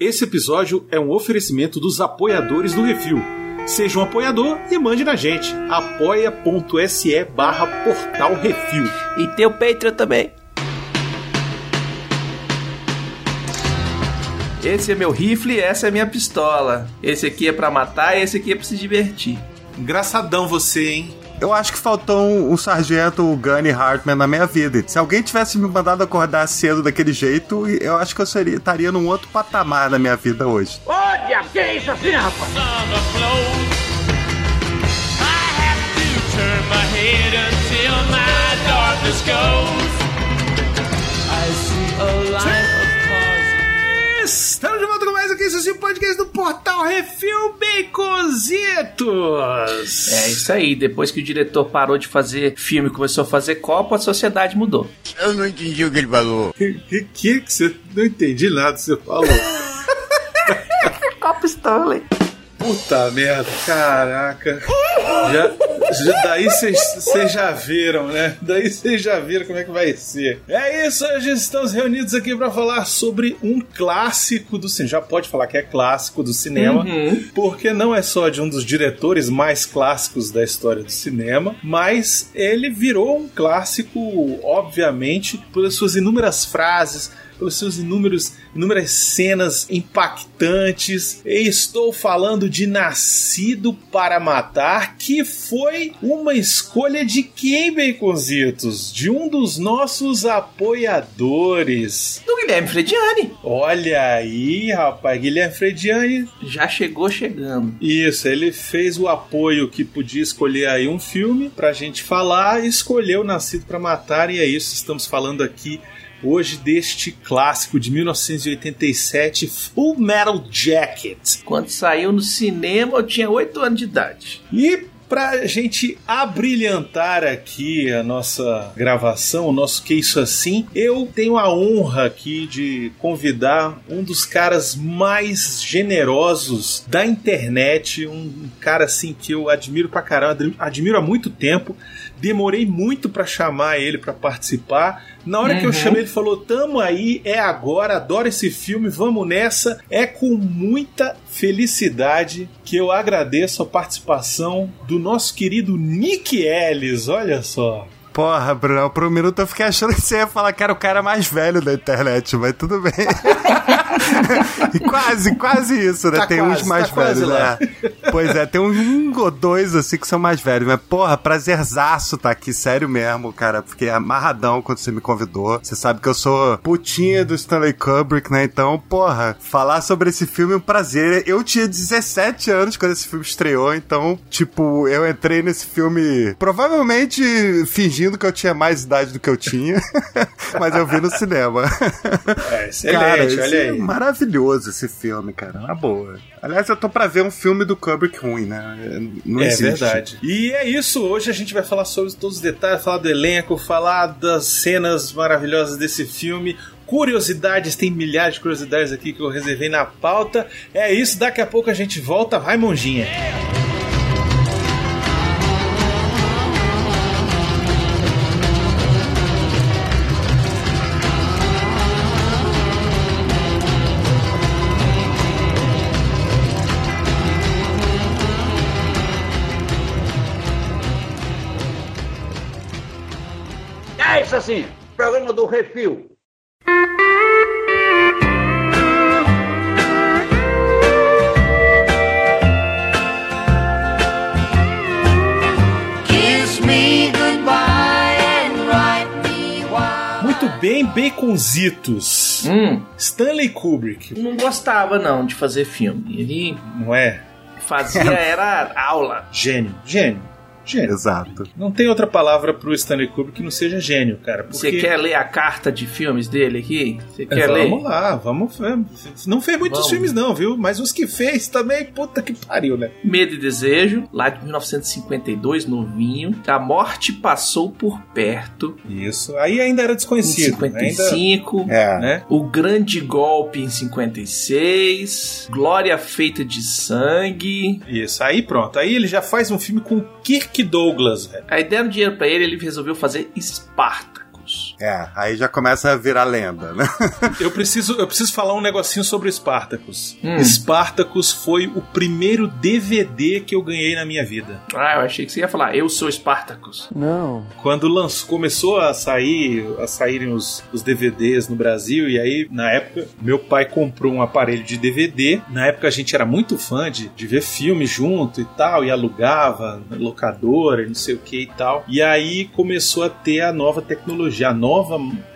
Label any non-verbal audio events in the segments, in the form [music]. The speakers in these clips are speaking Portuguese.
Esse episódio é um oferecimento dos apoiadores do Refil. Seja um apoiador e mande na gente. apoia.se barra portal Refil. E tem o Patreon também. Esse é meu rifle, essa é minha pistola. Esse aqui é para matar, esse aqui é para se divertir. Engraçadão você, hein? Eu acho que faltou um, um sargento Gunny Hartman na minha vida. Se alguém tivesse me mandado acordar cedo daquele jeito, eu acho que eu seria, estaria num outro patamar na minha vida hoje. Olha, que é isso assim, rapaz? Estamos de volta com mais aqui, esse podcast do Portal Refil Baconzitos. É isso aí, depois que o diretor parou de fazer filme e começou a fazer copo, a sociedade mudou. Eu não entendi o que ele falou. [laughs] Que que, que você... Não entendi nada que você falou. [laughs] Copo Stanley. Puta merda, caraca. Já, já- daí vocês já viram, né? Daí vocês já viram como é que vai ser. É isso, hoje estamos reunidos aqui pra falar sobre um clássico do cinema. Já pode falar que é clássico do cinema, porque não é só de um dos diretores mais clássicos da história do cinema, mas ele virou um clássico, obviamente, pelas suas inúmeras frases, pelos seus inúmeros, inúmeras cenas impactantes. E Estou falando de Nascido para Matar, que foi uma escolha de quem, Baconzitos? De um dos nossos apoiadores. Do Guilherme Frediani. Olha aí, rapaz, Guilherme Frediani. Já chegou chegando. Isso, ele fez o apoio que podia escolher aí um filme pra gente falar, escolheu Nascido para Matar, e é isso, estamos falando aqui hoje deste clássico de 1987, Full Metal Jacket. Quando saiu no cinema, eu tinha 8 anos de idade. E pra gente abrilhantar aqui a nossa gravação, o nosso Que Isso Assim, eu tenho a honra aqui de convidar um dos caras mais generosos da internet, um cara assim que eu admiro pra caramba, admi- admiro há muito tempo. Demorei muito pra chamar ele pra participar. Na hora que eu Uhum. chamei, ele falou: Tamo aí, é agora, adoro esse filme, vamos nessa. É com muita felicidade que eu agradeço a participação do nosso querido Nick Ellis. Olha só. Porra, Bruno, por um minuto eu fiquei achando que você ia falar que era o cara mais velho da internet, mas tudo bem. [laughs] e [laughs] quase, quase isso, né? Tá tem quase, uns mais tá quase velhos, lá. né? Pois é, tem um ou dois assim que são mais velhos. Mas, porra, prazerzaço tá aqui, sério mesmo, cara. Fiquei amarradão quando você me convidou. Você sabe que eu sou putinha do Stanley Kubrick, né? Então, porra, falar sobre esse filme é um prazer. Eu tinha 17 anos quando esse filme estreou, então, tipo, eu entrei nesse filme provavelmente fingindo que eu tinha mais idade do que eu tinha, [laughs] mas eu vi no cinema. É, excelente, Cara, olha é aí. Maravilhoso esse filme, cara, na boa. Aliás, eu tô pra ver um filme do Kubrick ruim, né? Não é existe. verdade. E é isso, hoje a gente vai falar sobre todos os detalhes, falar do elenco, falar das cenas maravilhosas desse filme. Curiosidades, tem milhares de curiosidades aqui que eu reservei na pauta. É isso, daqui a pouco a gente volta. Vai, monjinha. Assim, programa do Refil. Kiss me goodbye and write me why. Muito bem, baconzitos. Hum, Stanley Kubrick, não gostava não de fazer filme. Ele não é? fazia, era aula. Gênio, gênio, gênio. Exato. Não tem outra palavra pro Stanley Kubrick que não seja gênio, cara. Você porque- quer ler a carta de filmes dele aqui? Você É, quer ler? vamos lá, vamos. Não fez muitos Vamos. filmes, não, viu? Mas os que fez também, puta que pariu, né? Medo e Desejo, lá de 1952, novinho. A Morte Passou por Perto, Isso. Aí ainda era em desconhecido. 55. Ainda... É. Né? O Grande Golpe em 56. Glória Feita de Sangue. Isso. Aí pronto. Aí ele já faz um filme com Kirk Douglas, velho. Aí deram dinheiro pra ele ele resolveu fazer Spartacus. É, aí já começa a virar lenda, né? [laughs] Eu preciso, eu preciso falar um negocinho sobre Spartacus. Hum. Spartacus foi o primeiro DVD que eu ganhei na minha vida. Ah, eu achei que você ia falar, eu sou Spartacus. Quando lançou, começou a sair, a saírem os, os DVDs no Brasil, e aí, na época, meu pai comprou um aparelho de DVD. Na época a gente era muito fã de, de ver filme junto e tal, e alugava na locadora, não sei o que e tal. E aí começou a ter a nova tecnologia, a nova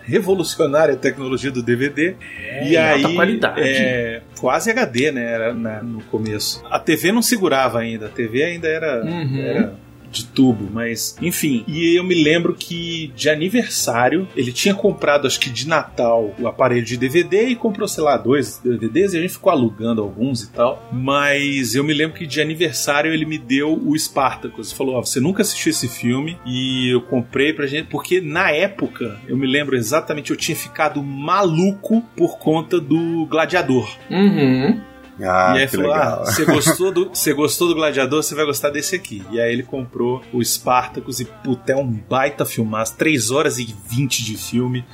revolucionária tecnologia do DVD. e em alta aí, qualidade. é, quase HD, né? Era na- no começo. A TV não segurava ainda, a TV ainda era, Uhum. era de tubo, mas enfim. E eu me lembro que de aniversário ele tinha comprado, acho que de Natal, o aparelho de DVD e comprou, sei lá, dois DVDs e a gente ficou alugando alguns e tal. Mas eu me lembro que de aniversário ele me deu o Spartacus. Falou: Ó, você nunca assistiu esse filme e eu comprei pra gente, porque na época eu me lembro exatamente, eu tinha ficado maluco por conta do Gladiador. Uhum. Ah, e aí que falou: legal. Ah, você gostou, do, [laughs] você gostou do Gladiador, você vai gostar desse aqui. E aí ele comprou o Spartacus e, puta, é um baita filmaço. 3 horas e 20 de filme.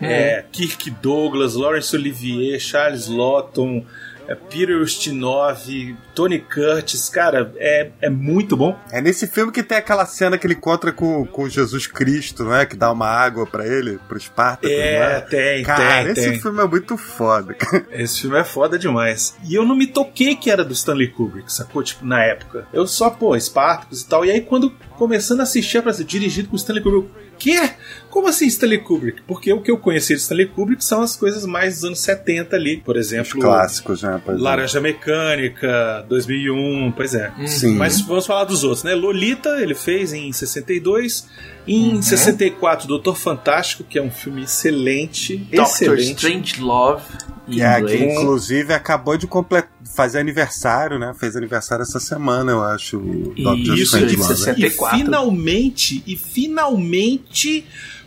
É, Kirk Douglas, Laurence Olivier, Charles Lawton, é, Peter Ustinov, Tony Curtis. Cara, é, é muito bom. É nesse filme que tem aquela cena que ele encontra com, com Jesus Cristo, não é? Que dá uma água pra ele, pro Espartaco, não É, é? tem, Cara, tem, esse tem. filme é muito foda. cara. Esse filme é foda demais. E eu não me toquei que era do Stanley Kubrick, sacou? Tipo, na época. Eu só, pô, Spartacus e tal. E aí, quando começando a assistir pra ser dirigido por Stanley Kubrick, quê? Como assim Stanley Kubrick? Porque o que eu conheci de Stanley Kubrick são as coisas mais dos anos 70 ali. Por Os exemplo, clássicos, né? É. Laranja Mecânica, 2001, pois é. Sim. Mas vamos falar dos outros, né? Lolita, ele fez em 62. Em Uhum. 64, Doutor Fantástico, que é um filme excelente. Dr. excelente. Strange Love, É, que inglês. inclusive acabou de comple- fazer aniversário, né? Fez aniversário essa semana, eu acho. Dr. Isso, Strange de Love. 60. E 64. finalmente, e finalmente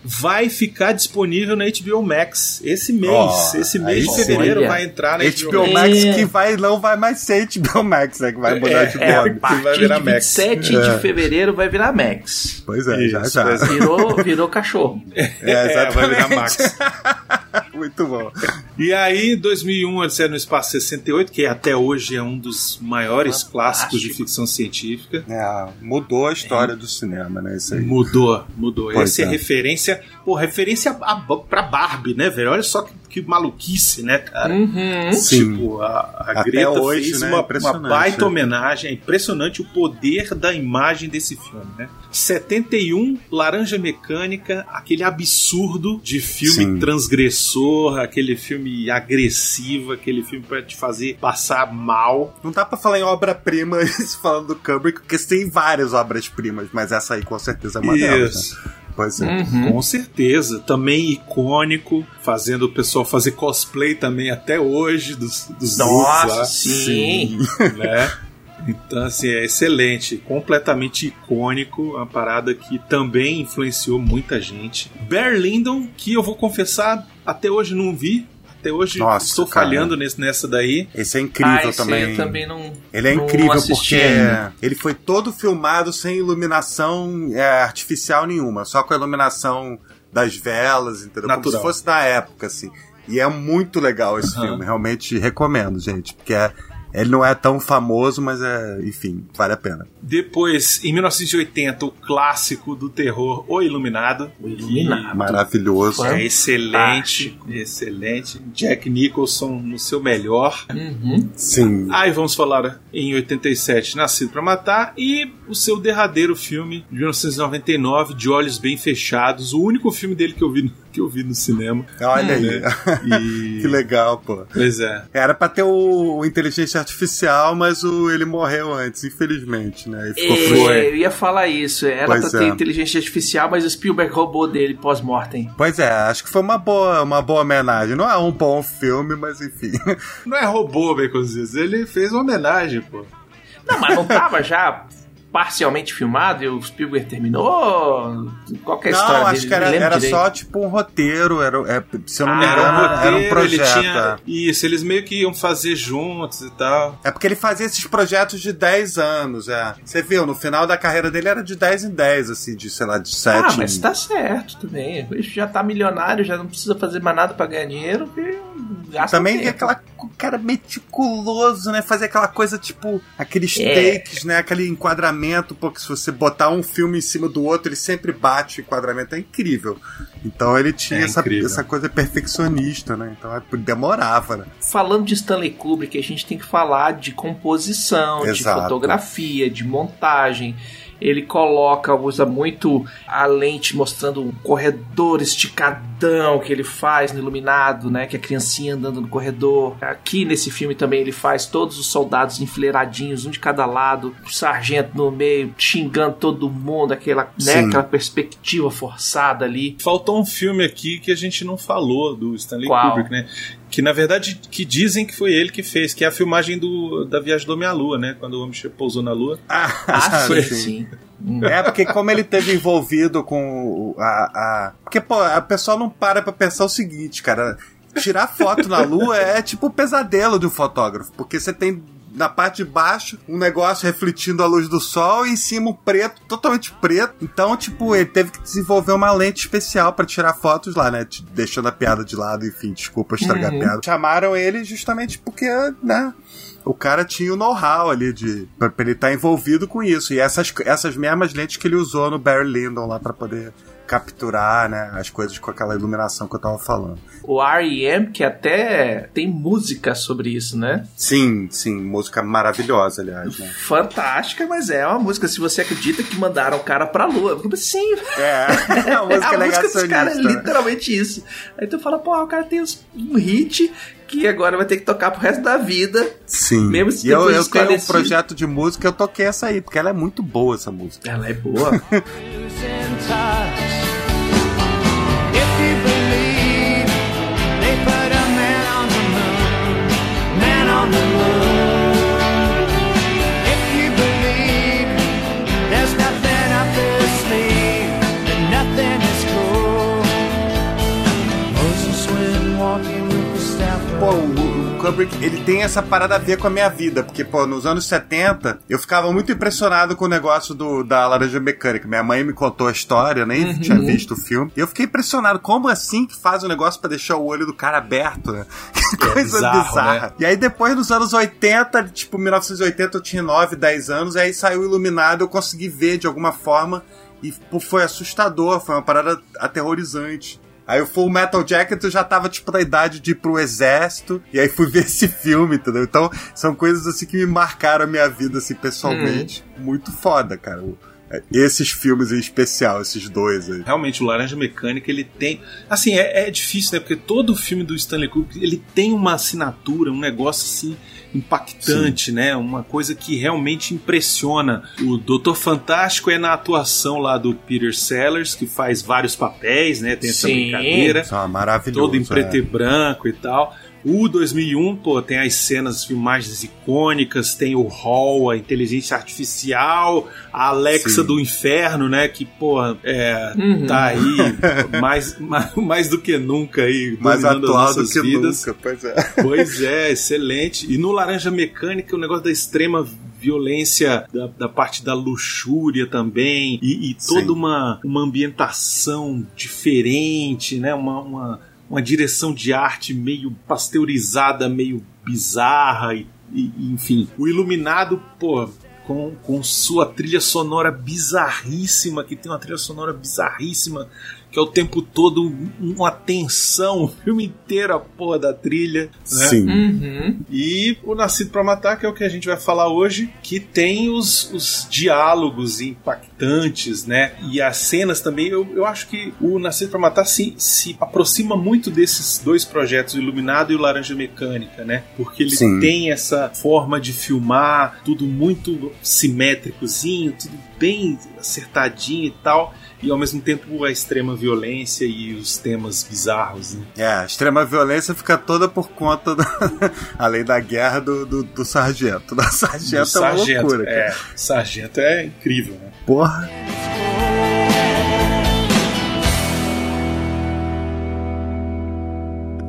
vai ficar disponível na HBO Max esse mês. Ó, esse mês de fevereiro Olha. vai entrar na HBO HBO, Max É. que vai, não vai mais ser HBO Max, né? Que vai mudar de É, nome. é. A partir vai virar de Max. 27 É. de fevereiro vai virar Max. Pois é, já Isso, já. é. Virou, virou cachorro. É, [laughs] É, vai virar exatamente. Max. [laughs] Muito bom. E aí, 2001, Odisseia no Espaço 68, que até hoje é um dos maiores clássicos de ficção científica. É, mudou a história do cinema, né? Isso aí. Mudou, mudou. Pois Essa é. é. referência, pô, referência a, a, pra Barbie, né, velho? Olha só que, que maluquice, né, cara? Uhum. Sim. Tipo, a, a Até Greta hoje, fez né? uma, uma baita homenagem. É impressionante o poder da imagem desse filme, né? 71, Laranja Mecânica, aquele absurdo de filme Sim. transgressor, aquele filme agressivo, aquele filme pra te fazer passar mal. Não dá pra falar em obra-prima [laughs] isso falando do Kubrick, porque tem várias obras-primas, mas essa aí com certeza é uma delas. Né? Pois é. Uhum. Com certeza. Também icônico, fazendo o pessoal fazer cosplay também até hoje dos, dos Nossa, lá. sim. né? Então, assim, é excelente, completamente icônico, uma parada que também influenciou muita gente. Bear Lyndon, que eu vou confessar, até hoje não vi. Até hoje Nossa, estou cara. falhando nesse, nessa daí. Esse é incrível Ah, esse também. eu também não. Ele é não incrível assisti porque ainda. ele foi todo filmado sem iluminação é, artificial nenhuma, só com a iluminação das velas, entendeu? Como Natural. se fosse da época, assim. E é muito legal esse Aham. filme, realmente recomendo, gente, porque é- ele não é tão famoso, mas é, enfim, vale a pena. Depois, em 1980, o clássico do terror, O Iluminado. O Iluminado. Maravilhoso. É excelente, excelente. Jack Nicholson no seu melhor. Uhum. Sim. Aí vamos falar em 87, Nascido pra Matar, e o seu derradeiro filme, de 1999, De Olhos Bem Fechados, o único filme dele que eu vi, que eu vi no cinema. Olha aí. né? E... [laughs] que legal, pô. Pois é. Era pra ter o, o inteligência artificial, mas o, ele morreu antes, infelizmente, né? E ficou É, frustrado. eu ia falar isso. Era Pois pra ter é. inteligência artificial, mas o Spielberg roubou dele pós-mortem. Pois é, acho que foi uma boa, uma boa homenagem. Não é um bom filme, mas enfim. Não é robô, Baconzitos, ele fez uma homenagem, pô. Não, mas não tava já parcialmente filmado e o Spielberg terminou? Qual que é a não, história acho dele? que era, Não era só tipo um roteiro, era, é, se eu não me Ah, engano, Era um era, roteiro, um projeto. ele tinha. é. Isso, eles meio que iam fazer juntos e tal. É porque ele fazia esses projetos de 10 anos, é. Você viu, no final da carreira dele era de 10 em 10, assim, de, sei lá, de 7 Ah, em... mas tá certo também. Ele já tá milionário, já não precisa fazer mais nada pra ganhar dinheiro. e Gasta Também tempo. aquela cara meticuloso, né? Fazer aquela coisa tipo aqueles É. takes, né? Aquele enquadramento, porque se você botar um filme em cima do outro, ele sempre bate o enquadramento, é incrível. Então ele tinha É essa, essa coisa perfeccionista, né? Então é- demorava, né? Falando de Stanley Kubrick, a gente tem que falar de composição, de Exato. fotografia, de montagem. Ele coloca, usa muito a lente mostrando um corredor que ele faz no iluminado, né? Que a criancinha andando no corredor. Aqui nesse filme também ele faz todos os soldados enfileiradinhos, um de cada lado, o sargento no meio, xingando todo mundo, aquela, né, aquela perspectiva forçada ali. Faltou um filme aqui que a gente não falou do Stanley Qual? Kubrick, né? Que na verdade que dizem que foi ele que fez, que é a filmagem do, da viagem do Homem à Lua, né? Quando o homem pousou na Lua. Ah, [laughs] sim, sim. É, porque como ele teve envolvido com a. a... Porque, pô, a pessoa não para pra pensar o seguinte, cara. Tirar foto na lua é tipo o pesadelo de um fotógrafo, porque você tem na parte de baixo um negócio refletindo a luz do sol e em cima um preto, totalmente preto. Então, tipo, ele teve que desenvolver uma lente especial pra tirar fotos lá, né? Deixando a piada de lado, enfim, desculpa estragar Uhum. a piada. Chamaram ele justamente porque, né? O cara tinha o know-how ali de pra, pra ele estar envolvido com isso. E essas, essas mesmas lentes que ele usou no Barry Lyndon lá pra poder capturar, né, as coisas com aquela iluminação que eu tava falando. O R.E.M., que até tem música sobre isso, né? Sim, sim, música maravilhosa, aliás, né? Fantástica, mas é uma música, se você acredita que mandaram o cara pra lua. Como assim? É, a [laughs] música a música dos caras é né? literalmente isso. Aí tu fala, pô, o cara tem um hit que agora vai ter que tocar pro resto da vida. Sim. Mesmo se e eu, eu tenho um projeto de música, eu toquei essa aí, porque ela é muito boa, essa música. Ela é boa. [laughs] Pô, o, o Kubrick, ele tem essa parada a ver com a minha vida, porque, pô, nos anos 70, eu ficava muito impressionado com o negócio do, da Laranja Mecânica. Minha mãe me contou a história, nem tinha visto o filme. E eu fiquei impressionado, como assim que faz o negócio pra deixar o olho do cara aberto, né? [laughs] Que coisa bizarro, bizarra. né? E aí depois, nos anos 80, tipo, 1980, eu tinha 9, 10 anos, aí saiu Iluminado, eu consegui ver de alguma forma, e pô, foi assustador, foi uma parada aterrorizante. Aí o Full Metal Jacket eu já tava, tipo, na idade de ir pro exército. E aí fui [laughs] ver esse filme, entendeu? Então, são coisas, assim, que me marcaram a minha vida, assim, pessoalmente. Muito foda, cara. É, Esses filmes em especial, esses dois aí. Realmente, o Laranja Mecânica, ele tem. Assim, é, é difícil, né? Porque todo filme do Stanley Kubrick, ele tem uma assinatura, um negócio assim impactante, né? Uma coisa que realmente impressiona. O Doutor Fantástico é na atuação lá do Peter Sellers, que faz vários papéis, né? Tem essa Sim. brincadeira. São maravilhosos. todo em preto é. e branco e tal. O 2001, pô, tem as cenas, filmagens icônicas, tem o Hall, a inteligência artificial, a Alexa Sim. do inferno, né? Que, pô, é, Uhum. tá aí [laughs] mais, mais, mais do que nunca aí, Mais dominando as atual do nossas que vidas. nunca, pois é. Pois é, excelente. E no Laranja Mecânica, o negócio da extrema violência, da, da parte da luxúria também, e, e toda Sim. uma, uma ambientação diferente, né? Uma, uma, uma direção de arte meio pasteurizada, meio bizarra, e, e- enfim. O Iluminado, pô. Com, com sua trilha sonora bizarríssima, que tem uma trilha sonora bizarríssima, que é o tempo todo um- uma tensão, o filme inteiro a porra da trilha. Né? Sim. Uhum. E o Nascido para Matar, que é o que a gente vai falar hoje, que tem os, os diálogos impactantes, né? E as cenas também. Eu, eu acho que o Nascido para Matar se, se aproxima muito desses dois projetos, o Iluminado e o Laranja Mecânica, né? Porque ele Sim. tem essa forma de filmar, tudo muito simétricozinho, tudo bem acertadinho e tal. E ao mesmo tempo a extrema violência e os temas bizarros, né? É, a extrema violência fica toda por conta, da, [laughs] além da guerra, do, do, do sargento. Da sargento Do é uma loucura. cara. é, sargento é incrível, né? Porra.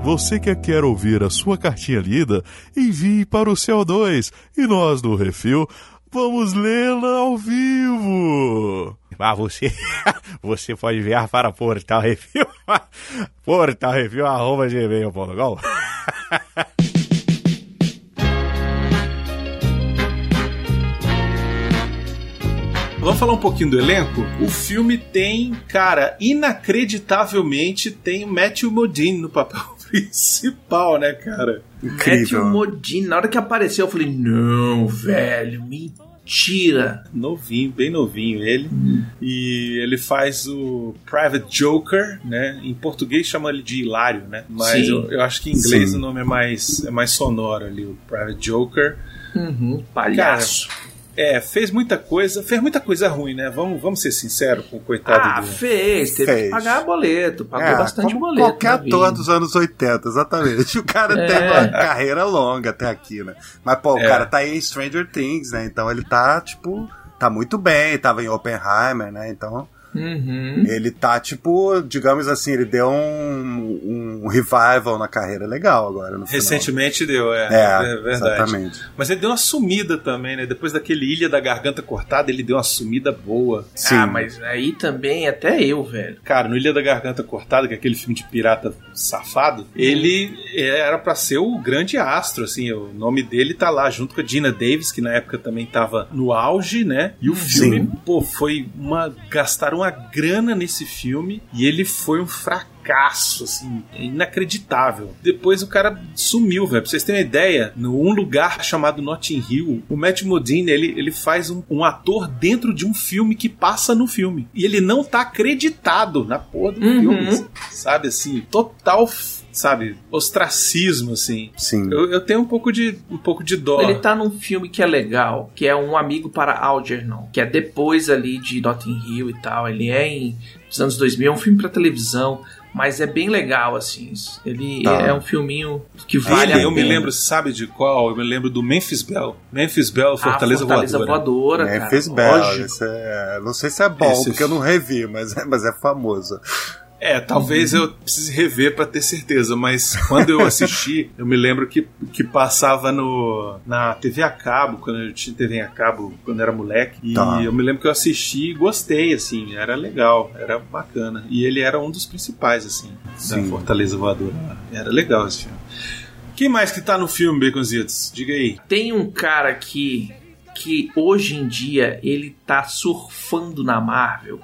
Você que quer ouvir a sua cartinha lida, envie para o CO2 e nós do Refil vamos lê-la ao vivo. Ah, você, [laughs] você pode enviar para Portal Refil, [laughs] Portal Refil, arroba gmail.com. [laughs] Vamos falar um pouquinho do elenco? O filme tem, cara, inacreditavelmente tem o Matthew Modine no papel principal, né, cara? Matthew Modine, na hora que apareceu, eu falei, não, velho, mentira. Novinho, bem novinho ele. E ele faz o Private Joker, né? Em português chama ele de Hilário, né? Mas eu, eu acho que em inglês Sim. o nome é mais, é mais sonoro ali, o Private Joker. Uhum, palhaço. É, fez muita coisa, fez muita coisa ruim, né? Vamos, vamos ser sinceros com o coitado ah, do... fez, teve Fez. que pagar boleto, pagou É, bastante como boleto. Qualquer ator vida. dos anos 80, exatamente. O cara É. tem uma carreira longa até aqui, né? Mas, pô, o É. cara tá aí em Stranger Things, né? Então ele tá, tipo, tá muito bem, tava em Oppenheimer, né? Então Uhum. ele tá, tipo, digamos assim, ele deu um, um revival na carreira legal agora no final. Recentemente deu, é, É, é verdade. exatamente. Mas ele deu uma sumida também, né? Depois daquele Ilha da Garganta Cortada, ele deu uma sumida boa. Sim. Ah, mas aí também, até eu, velho. Cara, no Ilha da Garganta Cortada, que é aquele filme de pirata safado, ele era pra ser o grande astro, assim, o nome dele tá lá junto com a Gina Davis, que na época também tava no auge, né? E o filme, Sim. pô, foi uma gastaram uma grana nesse filme e ele foi um fracasso, assim, inacreditável. Depois o cara sumiu, velho. Pra vocês terem uma ideia, no um lugar chamado Notting Hill, o Matt Modine, ele, ele faz um, um ator dentro de um filme que passa no filme. E ele não tá acreditado na porra do Uhum. filme, sabe? Assim, total, sabe, ostracismo, assim. Sim. Eu, eu tenho um pouco de, um pouco de dó. Ele tá num filme que é legal, que é Um Amigo para Algernon, que é depois ali de Notting Hill e tal. Ele é em nos anos 2000, é um filme pra televisão, mas é bem legal, assim. Ele Tá. é um filminho que vale Ele, a eu me pena. lembro, sabe de qual? Eu me lembro do Memphis Bell. Memphis Bell, A Fortaleza, Fortaleza Voadora. Voadora, cara. Memphis Bell, lógico. esse é, não sei se é bom, Esse- porque eu não revi, mas é, mas é famoso. É, talvez eu precise rever pra ter certeza, mas quando eu [laughs] assisti, eu me lembro que, que passava no, na TV a cabo, quando eu tinha TV a cabo, quando eu era moleque, e Tá. eu me lembro que eu assisti e gostei, assim, era legal, era bacana. E ele era um dos principais, assim, Sim. da Fortaleza Voadora. Era legal esse filme. Quem mais que tá no filme, Baconzitos? Diga aí. Tem um cara aqui que hoje em dia ele tá surfando na Marvel,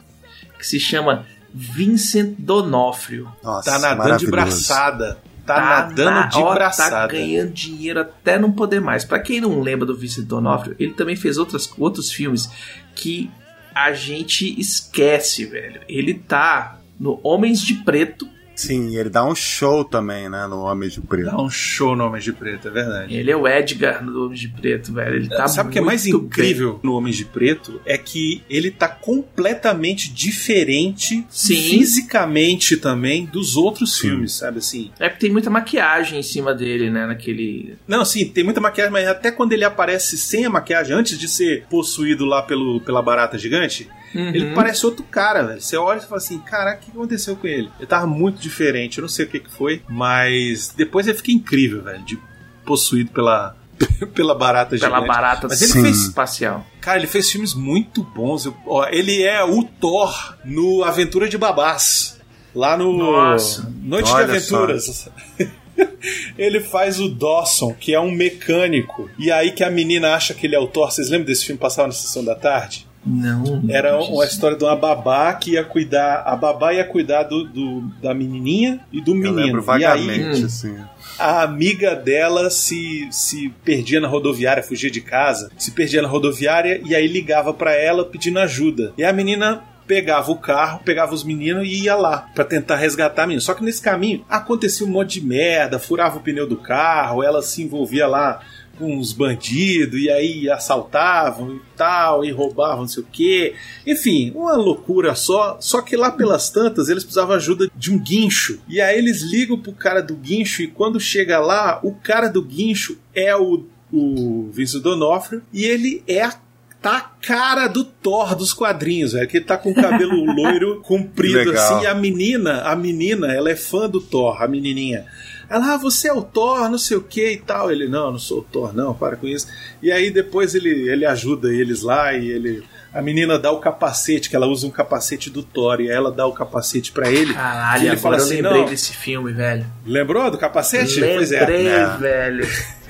que se chama Vincent Donofrio. Nossa, Tá nadando de braçada. Tá, nadando na- de ó, braçada. Tá ganhando dinheiro até não poder mais. Pra quem não lembra do Vincent D'Onofrio, ele também fez outras, outros filmes que a gente esquece, velho. Ele tá no Homens de Preto. Sim, ele dá um show também, né, no Homem de Preto. Dá um show no Homem de Preto, é verdade. Ele é o Edgar no Homens de Preto, velho. Ele tá Sabe o que é mais incrível no Homens de Preto? É que ele tá completamente diferente Sim. fisicamente também dos outros Sim. filmes, sabe assim? bem. É porque tem muita maquiagem em cima dele, né? Naquele. Não, sim, tem muita maquiagem, mas até quando ele aparece sem a maquiagem, antes de ser possuído lá pelo, pela barata gigante, Uhum. ele parece outro cara, velho. Você olha e fala assim, caraca, o que aconteceu com ele? Ele tava muito diferente, eu não sei o que, que foi, mas depois ele fica incrível, velho, de possuído pela, [laughs] pela barata Pela gigante. barata Mas ele Sim. fez espacial. Cara, ele fez filmes muito bons. Eu- ó, ele é o Thor no Aventura de Babás. Lá no Nossa. Noite de Aventuras. [laughs] ele faz o Dawson, que é um mecânico. E aí que a menina acha que ele é o Thor. Vocês lembram desse filme passava na sessão da tarde? Não. Era uma história de uma babá que ia cuidar. A babá ia cuidar do, do- da menininha e do Eu menino. lembro e aí vagamente, Hum. assim. a amiga dela se, se perdia na rodoviária, fugia de casa, se perdia na rodoviária e aí ligava pra ela pedindo ajuda. E a menina pegava o carro, pegava os meninos e ia lá pra tentar resgatar a menina. Só que nesse caminho acontecia um monte de merda, furava o pneu do carro, ela se envolvia lá com uns bandidos e aí assaltavam e tal, e roubavam não sei o que. Enfim, uma loucura só. Só que lá pelas tantas eles precisavam ajuda de um guincho. E aí eles ligam pro cara do guincho e quando chega lá, o cara do guincho é o, o Vincent D'Onofrio e ele é a tá a cara do Thor dos quadrinhos, velho. Que ele tá com o cabelo [laughs] loiro comprido Legal. assim. E a menina, a menina, ela é fã do Thor, a menininha. Ela, ah, você é o Thor, não sei o que e tal. Ele, não, não sou o Thor, não, para com isso. E aí depois ele, ele ajuda eles lá e ele. A menina dá o capacete, que ela usa um capacete do Thor, e aí ela dá o capacete pra ele. Caralho, e ele fala eu assim: lembrei não. desse filme, velho. Lembrou do capacete? Pois é. Lembrei, velho. [laughs]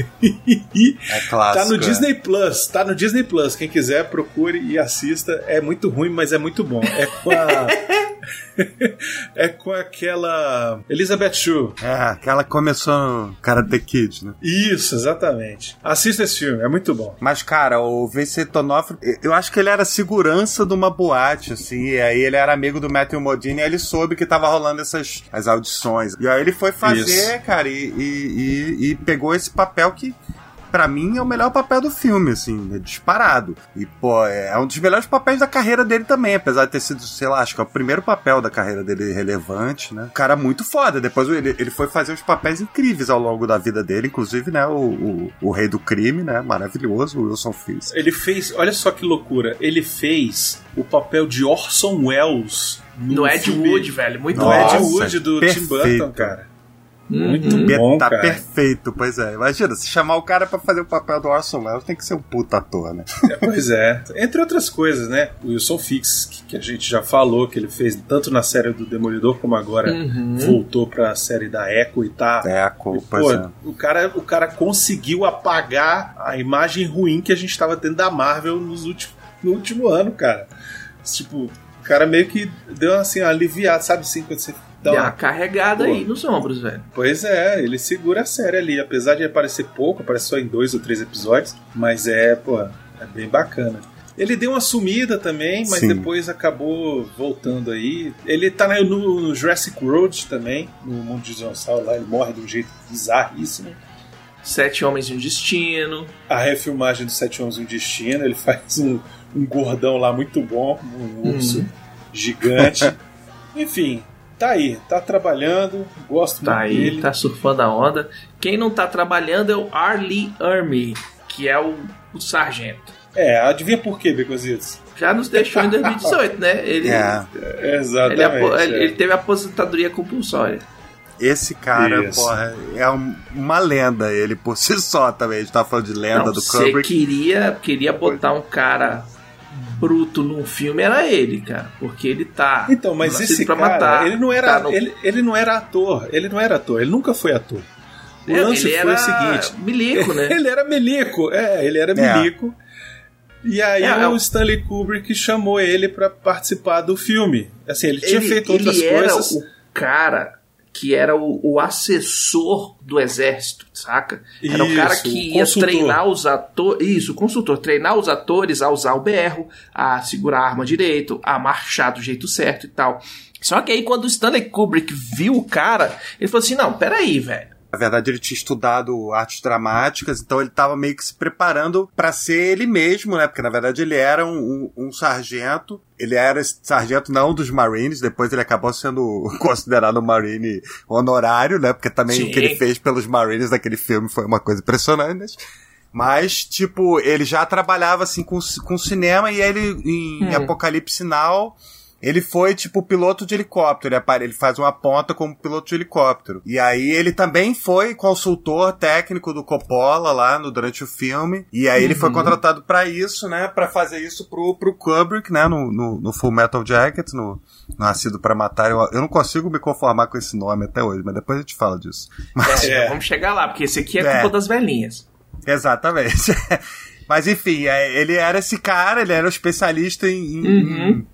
É clássico. Tá no é. Disney Plus, tá no Disney Plus. Quem quiser, procure e assista. É muito ruim, mas é muito bom. É com a. [laughs] [laughs] é com aquela. Elizabeth Shue. É, aquela que começou no Karate Kid, né? Isso, exatamente. Assista esse filme, é muito bom. Mas, cara, o Vincent D'Onofrio, eu acho que ele era segurança de uma boate, assim, e aí ele era amigo do Matthew Modine e ele soube que tava rolando essas as audições. E aí ele foi fazer, Isso. cara, e, e, e- e pegou esse papel que, pra mim, é o melhor papel do filme, assim, é disparado. E, pô, é um dos melhores papéis da carreira dele também, apesar de ter sido, sei lá, acho que é o primeiro papel da carreira dele relevante, né? Cara muito foda. Depois ele, ele foi fazer uns papéis incríveis ao longo da vida dele, inclusive, né, o, o, o Rei do Crime, né? Maravilhoso, o Wilson Fisk. Ele fez. Olha só que loucura. Ele fez o papel de Orson Welles No Ed filme- Wood, velho. Muito No Nossa, Ed. Wood do Tim perfeito. Burton, cara. Muito Uhum. bom, tá cara. perfeito, pois é. Imagina, se chamar o cara pra fazer o papel do Orson Welles, tem que ser um puta ator, né? [laughs] É, Pois é. Entre outras coisas, né? O Wilson Fix, que, que a gente já falou, que ele fez tanto na série do Demolidor como agora Uhum. voltou pra série da Echo e tá. É a culpa, Pô, é. o, cara, o cara conseguiu apagar a imagem ruim que a gente tava tendo da Marvel nos últimos, no último ano, cara. Tipo, o cara meio que deu assim, uma aliviada, sabe assim, quando você dá uma carregada Pô. aí nos ombros, velho. Pois é, ele segura a série ali, apesar de aparecer pouco, aparece só em dois ou três episódios, mas é, pô, é bem bacana. Ele deu uma sumida também, mas Sim. depois acabou voltando aí. Ele tá no, no Jurassic World também, no mundo de dinossauro lá, ele morre de um jeito bizarríssimo. Sete Homens e um Destino. A refilmagem do Sete Homens e um Destino, ele [laughs] faz um, um gordão lá muito bom, um urso Uhum. gigante. [laughs] Enfim, tá aí, tá trabalhando, gosto Tá muito aí, dele. tá surfando a onda. Quem não tá trabalhando é o Arlie Ermy, que é o, o sargento. É, adivinha por quê, Becositos? Já nos deixou em 2018, né? Ele, É, Exatamente. ele, apo- é. ele- ele teve aposentadoria compulsória. esse cara, Isso. porra, é um- uma lenda, ele por si só também. A gente tá falando de lenda Não, do você Kubrick. queria, queria botar um cara bruto num filme, era ele, cara. Porque ele tá. Então, mas esse pra cara, matar, ele não era, tá no- ele, ele não era ator, ele não era ator, ele nunca foi ator. O É, lance ele foi era o seguinte, milico, né? [laughs] ele era milico, é, ele era É. milico. E aí É, é o Stanley Kubrick chamou ele pra participar do filme. Assim, ele tinha ele, feito outras ele era coisas. o cara que era o, o assessor do exército, saca? Era o cara que ia consultor. treinar os atores. Isso, o consultor, treinar os atores a usar o berro, a segurar a arma direito, a marchar do jeito certo e tal. Só que aí, quando o Stanley Kubrick viu o cara, ele falou assim: não, peraí, velho. Na verdade, ele tinha estudado artes dramáticas, então ele tava meio que se preparando pra ser ele mesmo, né? Porque na verdade ele era um, um- um sargento. Ele era esse sargento não dos Marines, depois ele acabou sendo [laughs] considerado um Marine honorário, né? Porque também Sim. o que ele fez pelos Marines naquele filme foi uma coisa impressionante. Mas, tipo, ele já trabalhava assim com, com cinema e ele, em Hum. Apocalipse Now, ele foi, tipo, piloto de helicóptero. Ele, faz uma ponta como piloto de helicóptero. E aí ele também foi consultor técnico do Coppola lá no, durante o filme. E aí ele foi Uhum. contratado pra isso, né? Pra fazer isso pro, pro Kubrick, né? No, no, no Full Metal Jacket, no Nascido pra Matar. Eu, eu não consigo me conformar com esse nome até hoje, mas depois a gente fala disso. Mas, É. Vamos chegar lá, porque esse aqui é, É. culpa das velhinhas. Exatamente. [laughs] Mas enfim, é, ele era esse cara, ele era um especialista em, em, Uhum. em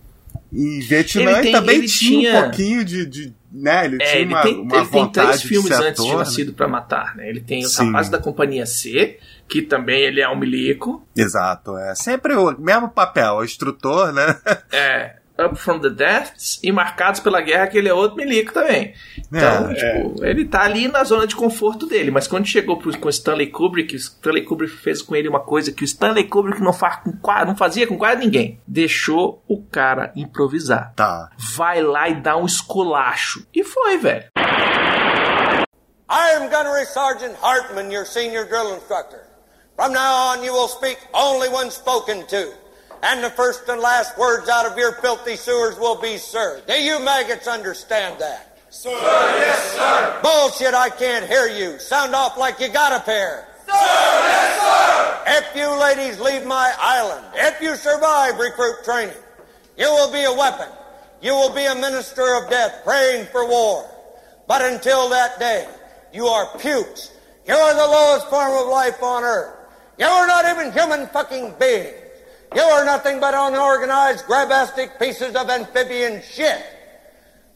Vietnã Ele tem- e também ele tinha, tinha- um pouquinho de, de- né? Ele É, tinha ele uma, tem, uma ele tem vontade três de filmes antes de ator, né? Nascido pra Matar, né? Ele tem Os Sim. Rapazes da Companhia C, que também ele é um milico. Exato, é sempre o mesmo papel, o instrutor, né? É. Up from the Depths e Marcados pela Guerra, que ele é outro milico também. Então, É, tipo, ele tá ali na zona de conforto dele, mas quando chegou pro, com o Stanley Kubrick, o Stanley Kubrick fez com ele uma coisa que o Stanley Kubrick não, faz com, não fazia com quase ninguém. Deixou o cara improvisar. Tá. Vai lá e dá um esculacho. E foi, velho. I am Gunnery Sergeant Hartman, your senior drill instructor. From now on, you will speak only when spoken to. And the first and last words out of your filthy sewers will be, sir. Do you maggots understand that? Sir, yes, sir. Bullshit, I can't hear you. Sound off like you got a pair. Sir, yes, sir. If you ladies leave my island, if you survive recruit training, you will be a weapon. You will be a minister of death praying for war. But until that day, you are pukes. You are the lowest form of life on earth. You are not even human fucking beings. You are nothing but unorganized, grabastic pieces of amphibian shit.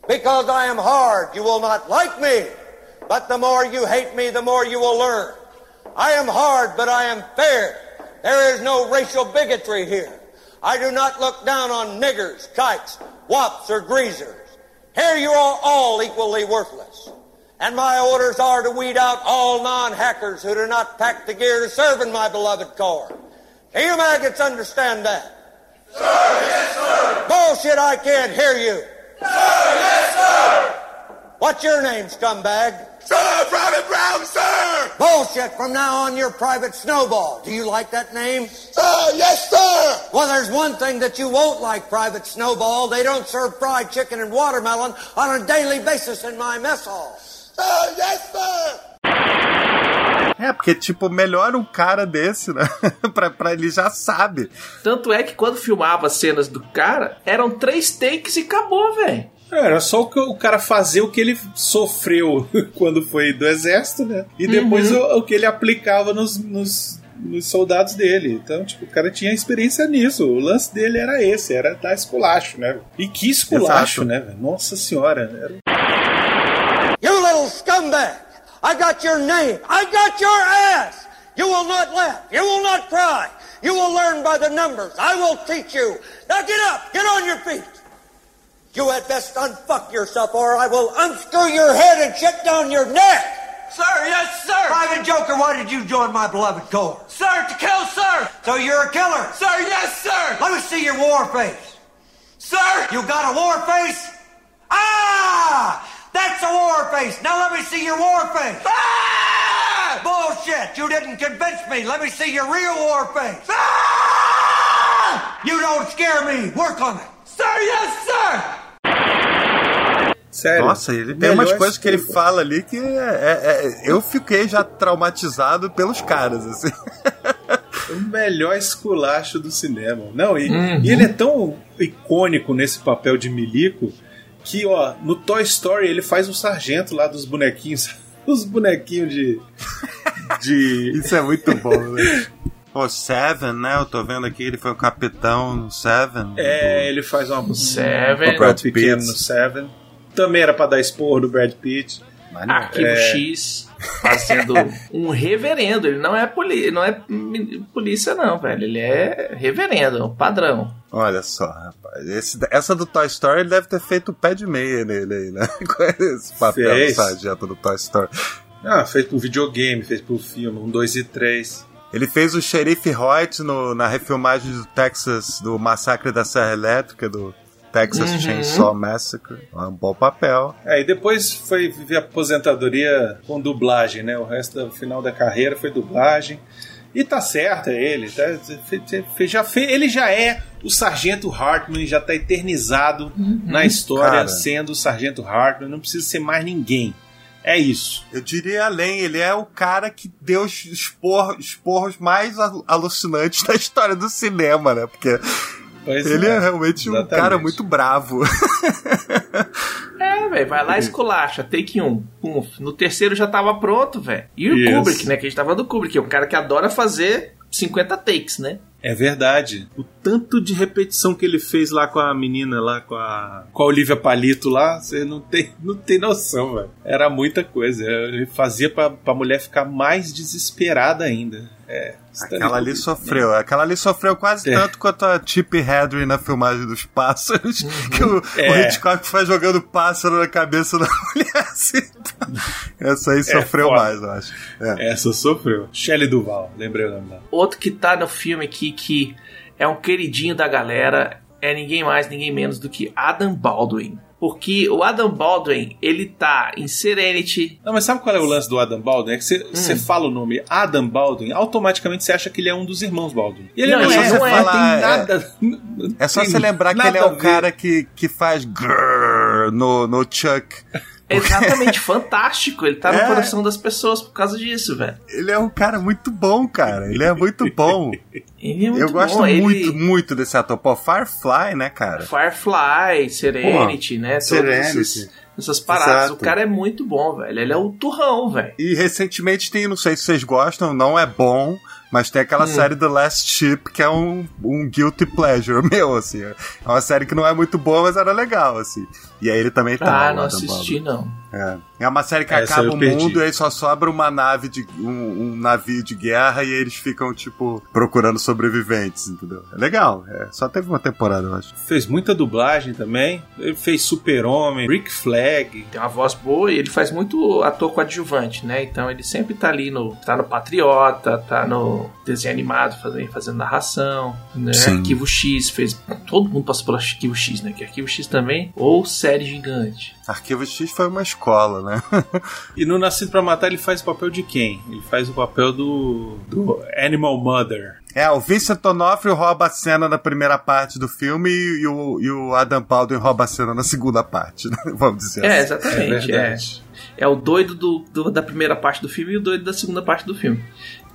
Because I am hard, you will not like me. But the more you hate me, the more you will learn. I am hard, but I am fair. There is no racial bigotry here. I do not look down on niggers, kikes, wops, or greasers. Here you are all equally worthless. And my orders are to weed out all non-hackers who do not pack the gear to serve in my beloved corps. You maggots understand that? Sir, yes, sir. Bullshit, I can't hear you. Sir, yes, sir. What's your name, scumbag? Sir, Private Brown, sir! Bullshit, from now on you're Private Snowball. Do you like that name? Sir, yes, sir! Well, there's one thing that you won't like, Private Snowball. They don't serve fried chicken and watermelon on a daily basis in my mess hall. Sir, yes, sir! É, porque, tipo, melhor um cara desse, né? [laughs] pra, pra ele já sabe. Tanto é que quando filmava as cenas do cara, eram três takes e acabou, velho. É, Era só o, que o cara fazer o que ele sofreu [laughs] quando foi do exército, né? E depois o, o que ele aplicava nos, nos, nos soldados dele. Então, tipo, o cara tinha experiência nisso. O lance dele era esse, era dar esculacho, né? E que esculacho, Exato. né? velho? Nossa senhora. Era... You little scumbag! I got your name. I got your ass! You will not laugh. You will not cry. You will learn by the numbers. I will teach you. Now get up. Get on your feet. You had best unfuck yourself or I will unscrew your head and shut down your neck. Sir, yes, sir. Private Joker, why did you join my beloved corps? Sir, to kill, sir. So you're a killer. Sir, yes, sir. Let me see your war face. Sir. You got a war face? Ah! That's a war face. Now let me see your war face. Ah! Bullshit! You didn't convince me. Let me see your real war face. Ah! You don't scare me. Work on it. Sir, yes, sir. Sério. Nossa, ele tem umas coisas que ele fala ali que é, é- é- eu fiquei já traumatizado pelos caras, assim. O melhor esculacho do cinema. Não, e, Uhum. e ele é tão icônico nesse papel de milico que, ó, no Toy Story ele faz o sargento lá dos bonequinhos. [laughs] Os bonequinhos de. de. [laughs] Isso é muito bom, né? Pô, Seven, né? Eu tô vendo aqui, ele foi o capitão no Seven. É, ele faz uma, Seven. um papel Brad pequeno Pitt. no Seven. Também era pra dar esporro do Brad Pitt. Arquivo É. X fazendo [laughs] um reverendo. Ele não é, poli não é polícia, não, velho. Ele é reverendo, é um padrão. Olha só, rapaz. Esse- essa do Toy Story ele deve ter feito o pé de meia nele aí, né? [laughs] Com esse papel Fez. do sargento do Toy Story. Ah, fez pro videogame, fez pro filme, um, dois e três. Ele fez o xerife Hoyt no- na refilmagem do Texas, do Massacre da Serra Elétrica, do Texas Uhum. Chainsaw Massacre. É um bom papel. É, e depois foi viver aposentadoria com dublagem, né? O resto do final da carreira foi dublagem. E tá certo, é ele. Tá, já fe- ele já é o Sargento Hartman, já tá eternizado na história Cara. sendo o Sargento Hartman. Não precisa ser mais ninguém. É isso. Eu diria além, ele é o cara que deu os esporros, esporros mais al- alucinantes [laughs] da história do cinema, né? Porque Pois ele é, realmente um exatamente. cara muito bravo. [laughs] É, velho, vai lá e esculacha, take um. Pum. No terceiro já tava pronto, velho. E o Isso. Kubrick, né? Que a gente tava do Kubrick, é um cara que adora fazer 50 takes, né? É verdade. O tanto de repetição que ele fez lá com a menina, lá com a, com a Olivia Palito lá, você não tem, [laughs] não tem noção, velho. Era muita coisa. Ele fazia pra, pra mulher ficar mais desesperada ainda. É, Aquela ali sofreu. Aquela ali sofreu quase É. tanto quanto a Chip Hedry na filmagem dos pássaros. Que o, o É. Hitchcock foi jogando pássaro na cabeça da [laughs] mulher assim. Essa aí sofreu foda. mais, eu acho. É. Essa sofreu. Shelley Duval, lembrei o nome dela. Outro que tá no filme aqui que é um queridinho da galera é ninguém mais, ninguém menos do que Adam Baldwin. Porque o Adam Baldwin, ele tá em Serenity. Não, mas sabe qual é o lance do Adam Baldwin? É que você Hum. você fala o nome Adam Baldwin, automaticamente você acha que ele é um dos irmãos Baldwin. E ele Não, não, é é, só não é, falar, tem é- nada. É só tem você lembrar que ele é o cara que, que faz grrr no, no Chuck. Exatamente, [laughs] fantástico. Ele tá no É. coração das pessoas por causa disso, velho. Ele é um cara muito bom, cara. Ele é muito bom. Ele é muito eu gosto bom. muito, Ele... muito desse ator. Pô, Firefly, né, cara? Firefly, Serenity, né? Todas Serenity. essas, essas paradas. Exato. O cara é muito bom, velho. Ele é o turrão, velho. E recentemente tem, não sei se vocês gostam, não é bom, mas tem Hum. aquela série The Last Ship, que é um, um guilty pleasure [laughs] meu, assim. É uma série que não é muito boa, mas era legal, assim. E aí ele também tá. Ah, não assisti, não. É. É uma série que Essa acaba o mundo e aí só sobra uma nave de. Um, um navio de guerra e eles ficam, tipo, procurando sobreviventes, entendeu? É legal. É, só teve uma temporada, eu acho. Fez muita dublagem também. Ele fez Super-Homem, Rick Flag. Tem uma voz boa e ele faz muito ator coadjuvante, né? Então ele sempre tá ali no. tá no Patriota, tá no desenho animado fazendo, fazendo narração, né? Sim. Arquivo X fez. Todo mundo passou pelo Arquivo X, né? Que Arquivo X também. Ou série gigante. Arquivo X foi uma escola, né? E no Nascido pra Matar ele faz o papel de quem? Ele faz o papel do, do Animal Mother. É, o Vincent D'Onofrio rouba a cena na primeira parte do filme e, e o, e o Adam Baldwin rouba a cena na segunda parte, né? [laughs] Vamos dizer É, assim. exatamente. É É, verdade. é. o doido do, do- da primeira parte do filme e o doido da segunda parte do filme.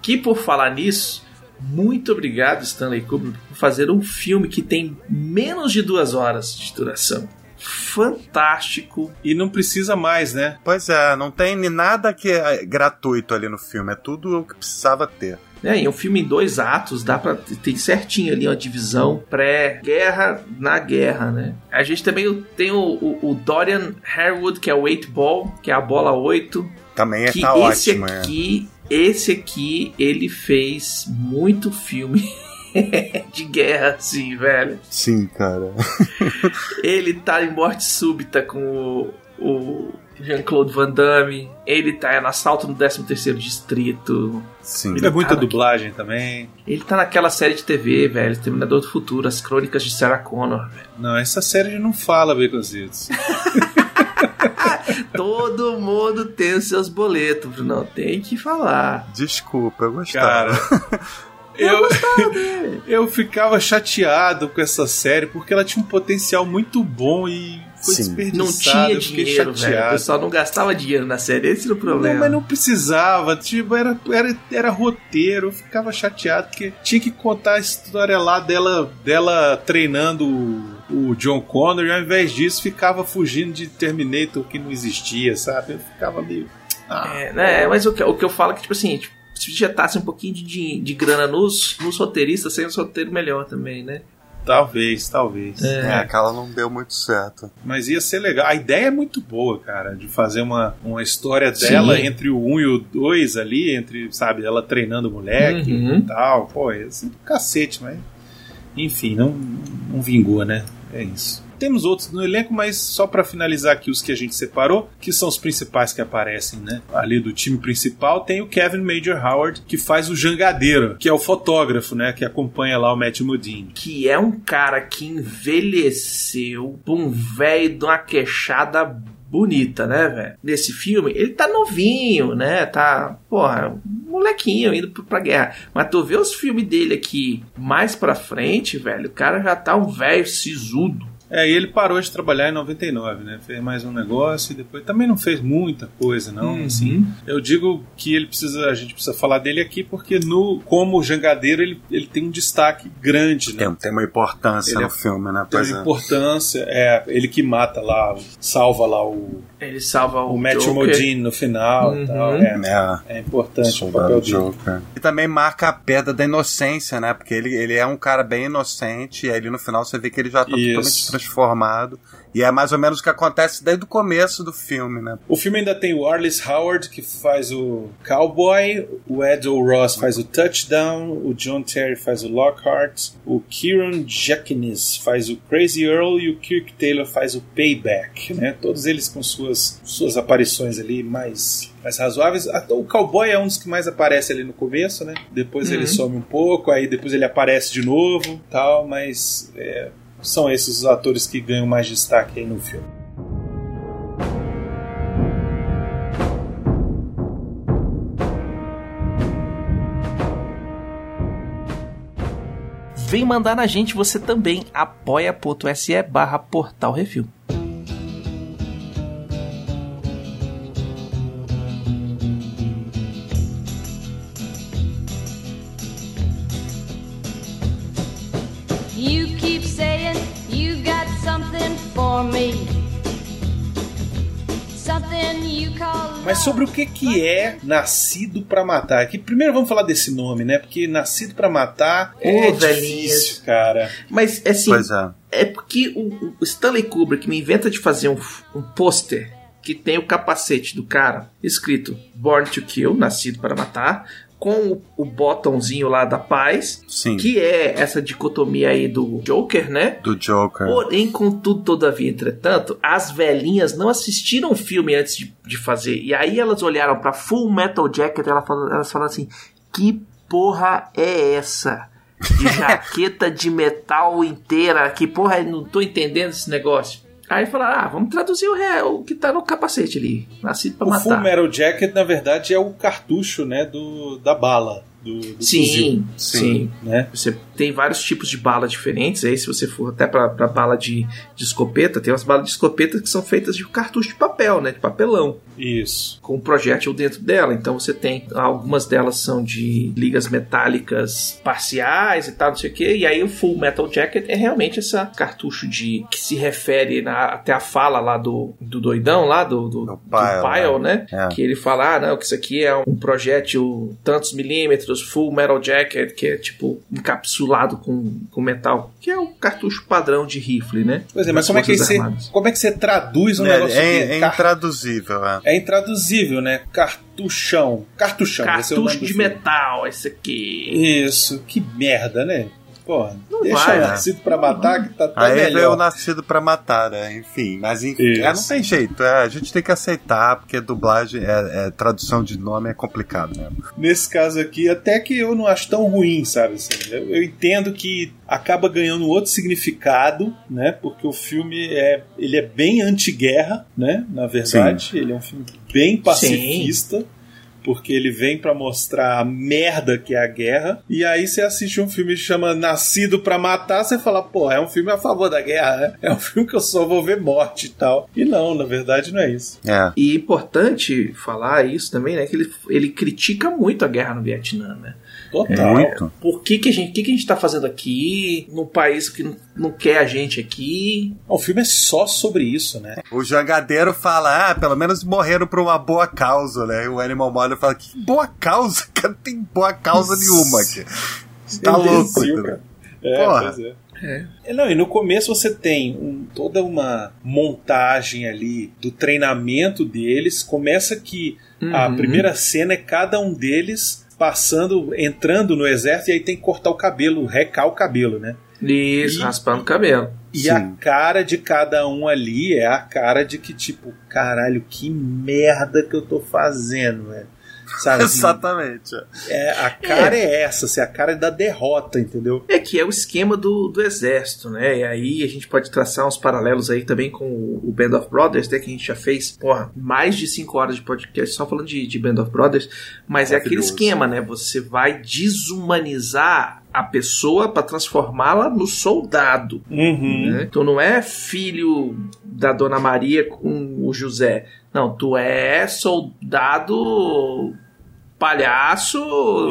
Que por falar nisso, muito obrigado, Stanley Kubrick, por fazer um filme que tem menos de duas horas de duração. Fantástico. E não precisa mais, né? Pois é, não tem nem nada que é gratuito ali no filme, é tudo o que precisava ter. Né? E é um filme em dois atos, dá pra ter certinho ali uma divisão pré-guerra na guerra, né? A gente também tem o, o- o Dorian Harewood, que é o 8 Ball, que é a bola 8, Também é que tá esse ótimo, é. aqui, esse aqui, ele fez muito filme [laughs] [laughs] de guerra, assim, velho. Sim, cara. [laughs] Ele tá em Morte Súbita com o, o Jean-Claude Van Damme. Ele tá no Assalto no 13º Distrito. Sim. Ele é muita Cara, dublagem também. Ele tá naquela série de TV, velho, Terminador do Futuro, As Crônicas de Sarah Connor, velho. Não, essa série não fala, Baconzitos. [laughs] Todo mundo tem os seus boletos, não tem que falar. Desculpa, eu gostava. Cara, eu, [laughs] eu ficava chateado com essa série porque ela tinha um potencial muito bom e foi Sim. desperdiçado. Não tinha dinheiro, velho. O chateado. pessoal não gastava dinheiro na série, esse era o problema. Não, mas não precisava, tipo, era, era, era roteiro, eu ficava chateado porque tinha que contar a história lá dela, dela treinando o, o John Connor e ao invés disso ficava fugindo de Terminator que não existia, sabe? Eu ficava meio. Ah, É, né? Mas o que, o que eu falo é que, tipo assim, tipo, se injetasse um pouquinho de, de, de grana nos, nos roteiristas, seria um roteiro melhor também, né? talvez, talvez. É, aquela não deu muito certo. Mas ia ser legal. A ideia é muito boa, cara, de fazer uma, uma história dela Sim. entre o 1 e o 2 ali, entre, sabe, ela treinando o moleque Uhum. e tal. Pô, ia ser do cacete, mas. Enfim, não, não vingou, né? É isso. Temos outros no elenco, mas só pra finalizar aqui os que a gente separou, que são os principais que aparecem, né? Ali do time principal tem o Kevin Major Howard, que faz o jangadeiro, que é o fotógrafo, né? Que acompanha lá o Matt Modine. Que é um cara que envelheceu um velho de uma queixada bonita, né, velho? Nesse filme, ele tá novinho, né? Tá, porra, molequinho indo pra guerra. Mas tu vê os filmes dele aqui mais pra frente, velho, o cara já tá um velho sisudo. É, e ele parou de trabalhar em 99, né? Fez mais um negócio e depois também não fez muita coisa, não. Uhum. Assim, eu digo que ele precisa, a gente precisa falar dele aqui porque no como jangadeiro ele, ele tem um destaque grande, né? Tem, tem uma importância Ele no é- filme, né? Tem uma é. importância, é ele que mata lá, salva lá o, Ele salva o, o Matt Joker. Modine no final e Uhum. tal. É, É. é importante o papel dele. Joker. E também marca a perda da inocência, né? Porque ele, ele é um cara bem inocente, e aí no final você vê que ele já tá Isso. totalmente transformado. E é mais ou menos o que acontece desde o começo do filme, né? O filme ainda tem o Arliss Howard, que faz o Cowboy, o Ed O'Ross faz o Touchdown, o John Terry faz o Lockhart, o Kieran Jackinis faz o Crazy Earl e o Kirk Taylor faz o Payback, né? Todos eles com suas, suas aparições ali mais, mais razoáveis. Até O Cowboy é um dos que mais aparece ali no começo, né? Depois ele some um pouco, aí depois ele aparece de novo, tal, mas é, são esses os atores que ganham mais destaque aí no filme. Vem mandar na gente você também, apoia.se barra portal refil. Mas sobre o que que é Nascido pra Matar? Que primeiro vamos falar desse nome, né? Porque Nascido pra Matar é Ô, velhinhas. difícil, cara. Mas assim, Pois é. é porque o, o Stanley Kubrick me inventa de fazer um, um pôster que tem o capacete do cara escrito Born to Kill, Nascido para Matar, com o, botãozinho lá da paz, Sim. que é essa dicotomia aí do Joker, né? Do Joker. Porém, contudo, todavia, entretanto, as velhinhas não assistiram o filme antes de, de fazer. E aí elas olharam pra Full Metal Jacket e elas falaram, elas falaram assim: que porra é essa? De [laughs] jaqueta de metal inteira, que porra, eu não tô entendendo esse negócio. Aí falaram: ah, vamos traduzir o, ré, o que tá no capacete ali, nascido pra O matar. Full Metal Jacket, na verdade, é o cartucho, né, do, da bala, do, do fuzil, Sim, sim. né? Você tem vários tipos de bala diferentes. Aí, se você for até pra, pra bala de, de escopeta, tem umas balas de escopeta que são feitas de cartucho de papel, né? De papelão. Isso. Com um projétil dentro dela. Então você tem. Algumas delas são de ligas metálicas parciais e tal, não sei o que. E aí o Full Metal Jacket é realmente essa cartucho de. que se refere na- até a fala lá do, do doidão lá, do, do, do Pyle, Pyle, né? É. Que ele fala, ah, não, que isso aqui é um projétil tantos milímetros, full metal jacket, que é tipo encapsulado com, com metal, que é o cartucho padrão de rifle, né? Pois é, mas como é, que você, como é que você traduz um É, negócio é, que é car- intraduzível, é. é intraduzível, né? Cartuchão. Cartuchão. é Cartucho do de metal, esse aqui. Isso. Que merda, né? Porra, Não deixa vai, o né? Nascido pra Matar que tá até Aí veio o melhor. Nascido pra Matar, né? Enfim, mas enfim, é, não tem jeito, é, a gente tem que aceitar, porque dublagem, é, é, tradução de nome é complicado mesmo. Nesse caso aqui, até que eu não acho tão ruim, sabe? assim. eu, eu entendo que acaba ganhando outro significado, né? Porque o filme é, ele é bem anti-guerra, né? Na verdade, ele é um filme bem pacifista. Porque ele vem pra mostrar a merda que é a guerra. E aí você assiste um filme que chama Nascido pra Matar, você fala, pô, é um filme a favor da guerra, né? É um [laughs] filme que eu só vou ver morte e tal. E não, na verdade não é isso. É. E é importante falar isso também, né? Que ele, ele critica muito a guerra no Vietnã, né? Total. Muito. Por que, que a gente, o que, que a gente tá fazendo aqui, num país que não, não quer a gente aqui? O filme é só sobre isso, né? O jangadeiro fala, ah, pelo menos morreram por uma boa causa, né? E o Animal Model fala, que boa causa? [laughs] Cara, não tem boa causa nenhuma aqui. Tá louco, cara. É, Porra. pois é. É, Não, e no começo você tem um- toda uma montagem ali do treinamento deles. Começa que a Uhum. primeira cena é cada um deles passando, entrando no exército e aí tem que cortar o cabelo, recar o cabelo, né? Isso, E- raspando o cabelo. E Sim. a cara de cada um ali é a cara de que, tipo, caralho, que merda que eu tô fazendo, velho. Sabe? [laughs] Exatamente. é, a cara é. essa, assim, a cara é da derrota, entendeu? É que é o esquema do, do exército, né? E aí a gente pode traçar uns paralelos aí também com o Band of Brothers, né? Que a gente já fez, porra, mais de 5 horas de podcast só falando de, de Band of Brothers. Mas é aquele esquema, né? Você vai desumanizar a pessoa para transformá-la no soldado. Uhum. né? Tu não é filho da Dona Maria com o José. Não, tu é soldado palhaço.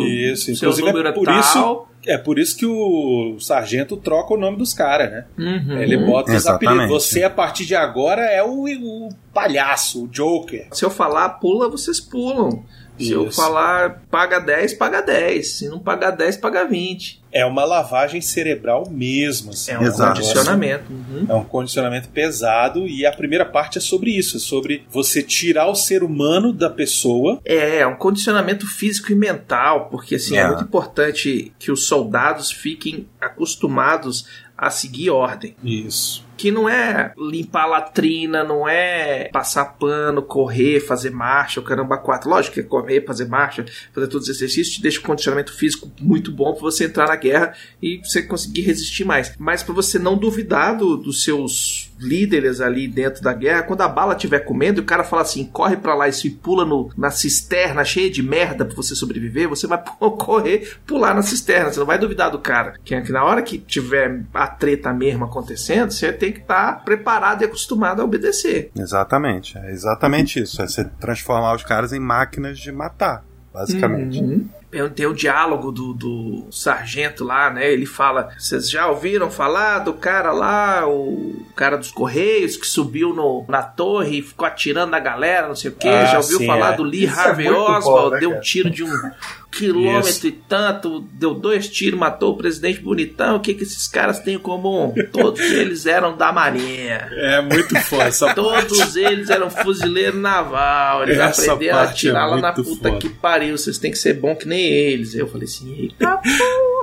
Isso, seu inclusive número é por tal. isso, é por isso que o sargento troca o nome dos caras, né? Uhum. Ele bota os apelidos. Você, a partir de agora, é o, o palhaço, o Joker. Se eu falar pula, vocês pulam. Se eu Isso. falar paga 10, paga 10. Se não pagar 10, paga 20. É uma lavagem cerebral mesmo. Assim, É um Exato. condicionamento. Uhum. É um condicionamento pesado e a primeira parte é sobre isso, é sobre você tirar o ser humano da pessoa. É, é um condicionamento físico e mental, porque assim, é. É. muito importante que os soldados fiquem acostumados a seguir ordem. Isso. Que não é limpar a latrina, não é passar pano, correr, fazer marcha, o caramba quatro. Lógico que é correr, fazer marcha, fazer todos os exercícios, te deixa um condicionamento físico muito bom para você entrar na guerra e você conseguir resistir mais. Mas para você não duvidar do- dos seus líderes ali dentro da guerra, quando a bala estiver comendo e o cara fala assim, corre pra lá e se pula no, na cisterna cheia de merda pra você sobreviver, você vai [laughs] correr, pular na cisterna, você não vai duvidar do cara. Que, é que na hora que tiver a treta mesmo acontecendo, você tem que estar preparado e acostumado a obedecer. Exatamente, é exatamente isso. É você transformar os caras em máquinas de matar, basicamente. Uhum. Tem- o diálogo do, do sargento lá, né? Ele fala: Vocês já ouviram falar do cara lá, o cara dos Correios, que subiu no, na torre e ficou atirando na galera, não sei o quê? Ah, já ouviu sim, falar é. do Lee Isso é Harvey bom, Oswald? né, deu um tiro de um [laughs] quilômetro Isso. e tanto, deu dois tiros, matou o presidente bonitão. O que, que esses caras têm em comum? Todos [laughs] eles eram da Marinha. É muito foda essa [laughs] Todos eles eram fuzileiro naval. Eles Essa aprenderam a parte é atirar lá na puta foda. que pariu. Vocês têm que ser bom que nem eles. Eu falei assim, eita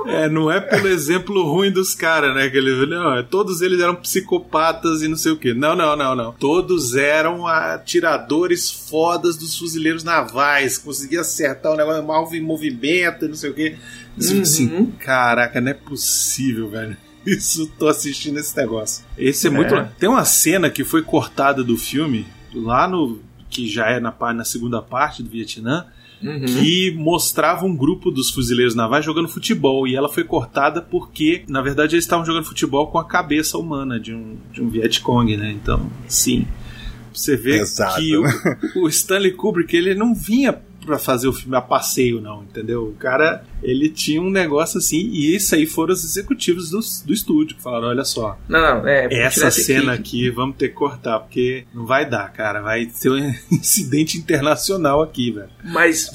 É, não é pelo exemplo ruim dos caras, né? Que ele, não, é, todos eles eram psicopatas e não sei o quê. Não, não, não, não. Todos eram atiradores fodas dos fuzileiros navais. Conseguia acertar o negócio mal em movimento e não sei o quê. Assim, Uhum. assim, caraca, não é possível, velho. [laughs] Isso, tô assistindo esse negócio. Esse é, muito. É. Tem uma cena que foi cortada do filme, lá no. que já é na, na segunda parte do Vietnã, Uhum. que mostrava um grupo dos fuzileiros navais jogando futebol. E ela foi cortada porque, na verdade, eles estavam jogando futebol com a cabeça humana de um, de um Vietcong, né? Então, sim. Você vê Exato. que o, o Stanley Kubrick, ele não vinha pra fazer o filme a passeio, não, entendeu? O cara, ele tinha um negócio assim, e isso aí foram os executivos do, do estúdio que falaram: olha só, Não, não, é. essa cena aqui. aqui vamos ter que cortar, porque não vai dar, cara. Vai ter um [laughs] incidente internacional aqui, velho. Mas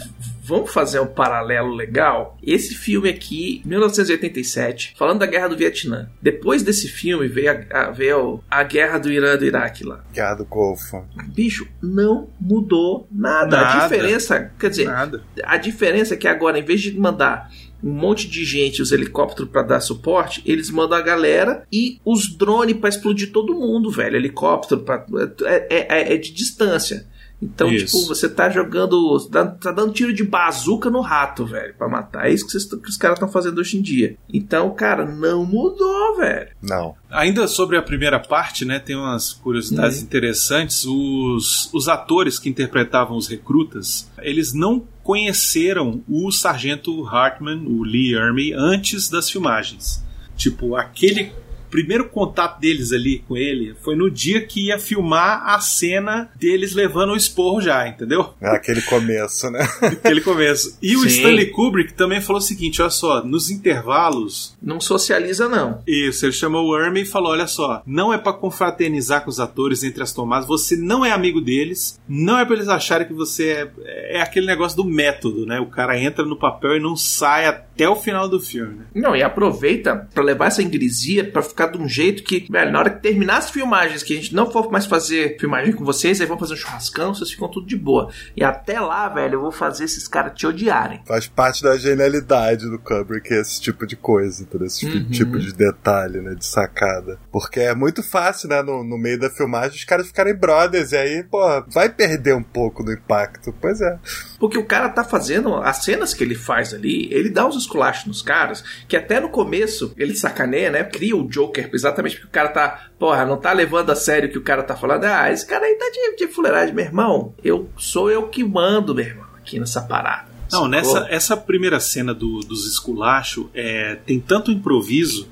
vamos fazer um paralelo legal? Esse filme aqui, 1987, falando da Guerra do Vietnã. Depois desse filme veio a, a- veio a Guerra do Irã e do Iraque lá. Guerra do Golfo. Bicho, não mudou nada. A Nada. diferença, quer dizer, Nada. a diferença é que agora, em vez de mandar um monte de gente, os helicópteros pra dar suporte, eles mandam a galera e os drones pra explodir todo mundo, velho. Helicóptero pra, é, é- é de distância. Então, Isso. tipo, você tá jogando. Tá, tá dando tiro de bazuca no rato, velho, pra matar. É isso que, vocês que os caras estão fazendo hoje em dia. Então, cara, não mudou, velho. Não. Ainda sobre a primeira parte, né, tem umas curiosidades interessantes. Os, os atores que interpretavam os recrutas, eles não conheceram o sargento Hartman, o Lee Ermey, antes das filmagens. Tipo, aquele primeiro contato deles ali com ele foi no dia que ia filmar a cena deles levando o esporro já, entendeu? É aquele começo, né? [laughs] Aquele começo. E o Sim. Stanley Kubrick também falou o seguinte: olha só, nos intervalos, Não socializa, não. isso, ele chamou o Ermy e falou: olha só, não é pra confraternizar com os atores entre as tomadas, você não é amigo deles, não é pra eles acharem que você é, é aquele negócio do método, né? O cara entra no papel e não sai até o final do filme, né? Não, e aproveita pra levar essa ingresia pra ficar de um jeito que, velho, na hora que terminar as filmagens, que a gente não for mais fazer filmagem com vocês, aí vão fazer um churrascão, vocês ficam tudo de boa. E até lá, velho, eu vou fazer esses caras te odiarem. Faz parte da genialidade do Kubrick esse tipo de coisa, entendeu? Esse Uhum. tipo de detalhe, né? De sacada. Porque é muito fácil, né? No, no meio da filmagem, os caras ficarem brothers. E aí, pô, vai perder um pouco do impacto. Pois é. Porque o cara tá fazendo as cenas que ele faz ali, ele dá uns esculachos nos caras, que até no começo ele sacaneia, né? Cria o Joker exatamente porque o cara tá, porra, não tá levando a sério o que o cara tá falando. Ah, esse cara aí tá de, de fuleiragem, meu irmão. Eu sou eu que mando, meu irmão, aqui nessa parada. Não, nessa essa primeira cena do, dos esculachos é, tem tanto improviso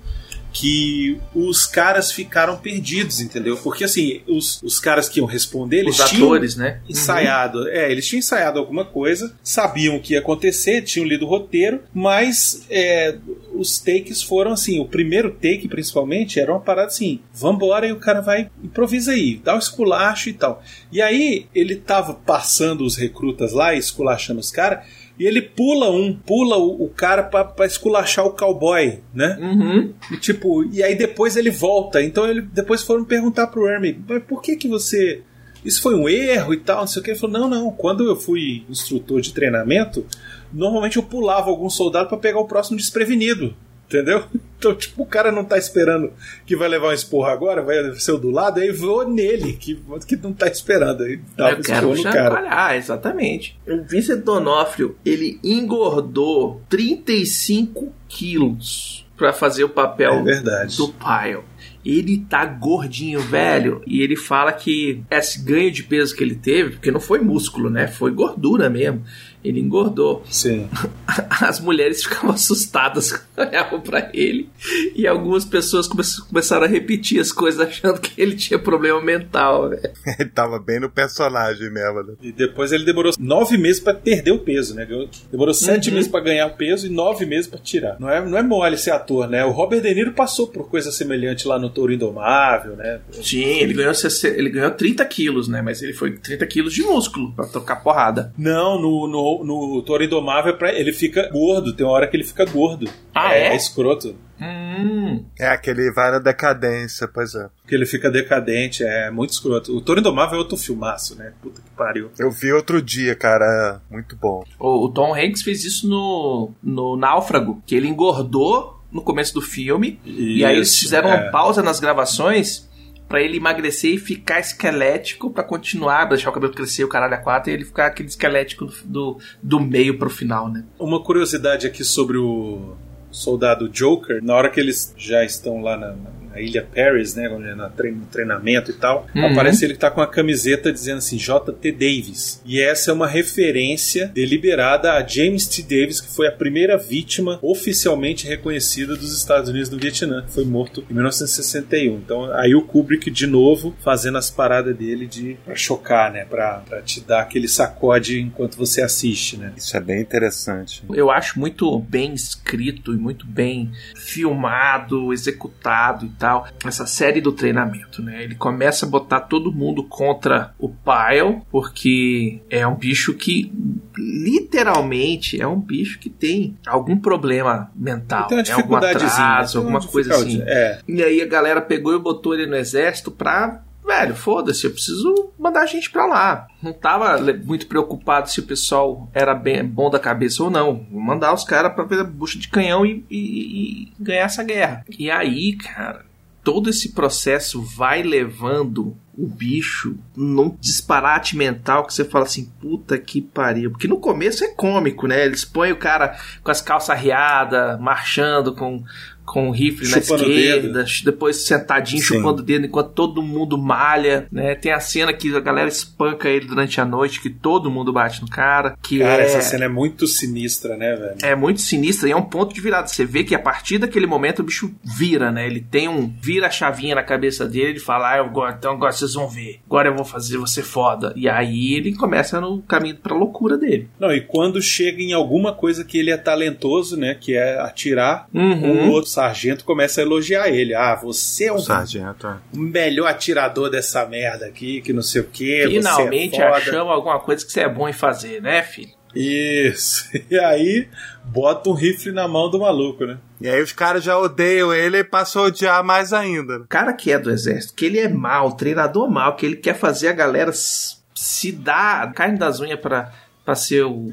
que os caras ficaram perdidos, entendeu? Porque assim, os, os caras que iam responder, eles Os tinham atores, né? ensaiado, é, eles tinham ensaiado alguma coisa, sabiam o que ia acontecer, tinham lido o roteiro, mas é, os takes foram assim, o primeiro take principalmente era uma parada assim, vambora e o cara vai, improvisa aí, dá o esculacho e tal. E aí ele tava passando os recrutas lá, esculachando os caras, e ele pula um, pula o, o cara pra, pra esculachar o cowboy, né? Uhum. E tipo, e aí depois ele volta. Então ele depois foram perguntar pro Hermie, mas por que que você isso foi um erro e tal, não sei o que. Ele falou: não, não. Quando eu fui instrutor de treinamento, normalmente eu pulava algum soldado para pegar o próximo desprevenido. Entendeu? [laughs] Então, tipo, o cara não tá esperando que vai levar um esporro agora, vai ser o do lado, aí vou nele, que, que não tá esperando. Aí dá um Eu quero esporro no cara. exatamente. O Vincent Donofrio, ele engordou 35 quilos pra fazer o papel É do Pyle. Ele tá gordinho, velho, e ele fala que esse ganho de peso que ele teve, porque não foi músculo, né? Foi gordura mesmo. Ele engordou. Sim. [laughs] As mulheres ficavam assustadas [laughs] quando olhavam pra ele. E algumas pessoas come- começaram a repetir as coisas achando que ele tinha problema mental, né? [laughs] Ele tava bem no personagem mesmo, né? E depois ele demorou nove meses pra perder o peso, né? Demorou sete Uhum. meses pra ganhar o peso e nove meses pra tirar. Não é, não é mole ser ator, né? O Robert De Niro passou por coisa semelhante lá no Touro Indomável, né? Sim, ele ganhou, 60 ele ganhou 30 quilos, né? Mas ele foi 30 quilos de músculo pra tocar porrada. Não, no, no, no Touro Indomável é ele fica gordo. Tem uma hora que ele fica gordo. Ah, é? É escroto. Hum. É aquele vai na decadência, pois é. Porque ele fica decadente, é muito escroto. O Touro Indomável é outro filmaço, né? Puta que pariu. Eu vi outro dia, cara, é muito bom. O, o Tom Hanks fez isso no, no Náufrago, que ele engordou no começo do filme. e aí eles Isso, fizeram é. uma pausa nas gravações pra ele emagrecer e ficar esquelético pra continuar, deixar o cabelo crescer, o caralho a quatro, e ele ficar aquele esquelético do, do meio pro final, né? Uma curiosidade aqui sobre o soldado Joker, na hora que eles já estão lá na, na- ilha Paris, né, é no treinamento e tal, Uhum. aparece ele que tá com a camiseta dizendo assim J.T. Davis. E essa é uma referência deliberada a James T. Davis, que foi a primeira vítima oficialmente reconhecida dos Estados Unidos no Vietnã, que foi morto em 1961. Então, aí o Kubrick de novo fazendo as paradas dele de pra chocar, né, pra, pra te dar aquele sacode enquanto você assiste, né. Isso é bem interessante. Eu acho muito bem escrito e muito bem filmado, executado e tal. Essa série do treinamento, né? Ele começa a botar todo mundo contra o Pyle, porque é um bicho que literalmente é um bicho que tem algum problema mental, Tem né? algum dificuldadezinha. atraso, alguma coisa assim. É. E aí a galera pegou e botou ele no exército pra. Velho, foda-se, eu preciso mandar a gente pra lá. Não tava muito preocupado se o pessoal era bem, bom da cabeça ou não. Vou mandar os caras pra a bucha de canhão e, e- e ganhar essa guerra. E aí, cara, todo esse processo vai levando o bicho num disparate mental que você fala assim, puta que pariu. Porque no começo é cômico, né? Eles põem o cara com as calças arriadas, marchando com, com o rifle Chupando na esquerda, depois sentadinho Sim. chupando o dedo enquanto todo mundo malha, né? Tem a cena que a galera espanca ele durante a noite, que todo mundo bate no cara, que Cara, é... essa cena é muito sinistra, né, velho? É muito sinistra e é um ponto de virada. Você vê que a partir daquele momento o bicho vira, né? Ele tem um. vira a chavinha na cabeça dele, ele fala, ah, eu gosto, então agora vocês vão ver. Agora eu vou fazer você foda. E aí ele começa no caminho pra loucura dele. Não, e quando chega em alguma coisa que ele é talentoso, né, que é atirar, Uhum. o outro sargento começa a elogiar ele. Ah, você é O um sargento, é. o melhor atirador dessa merda aqui, que não sei o que. Finalmente você é foda. achamos alguma coisa que você é bom em fazer, né, filho? Isso. [laughs] E aí, bota um rifle na mão do maluco, né? E aí os caras já odeiam ele e passam a odiar mais ainda. né? O cara que é do exército, que ele é mal, treinador mal, que ele quer fazer a galera se dar carne das unhas pra, pra ser o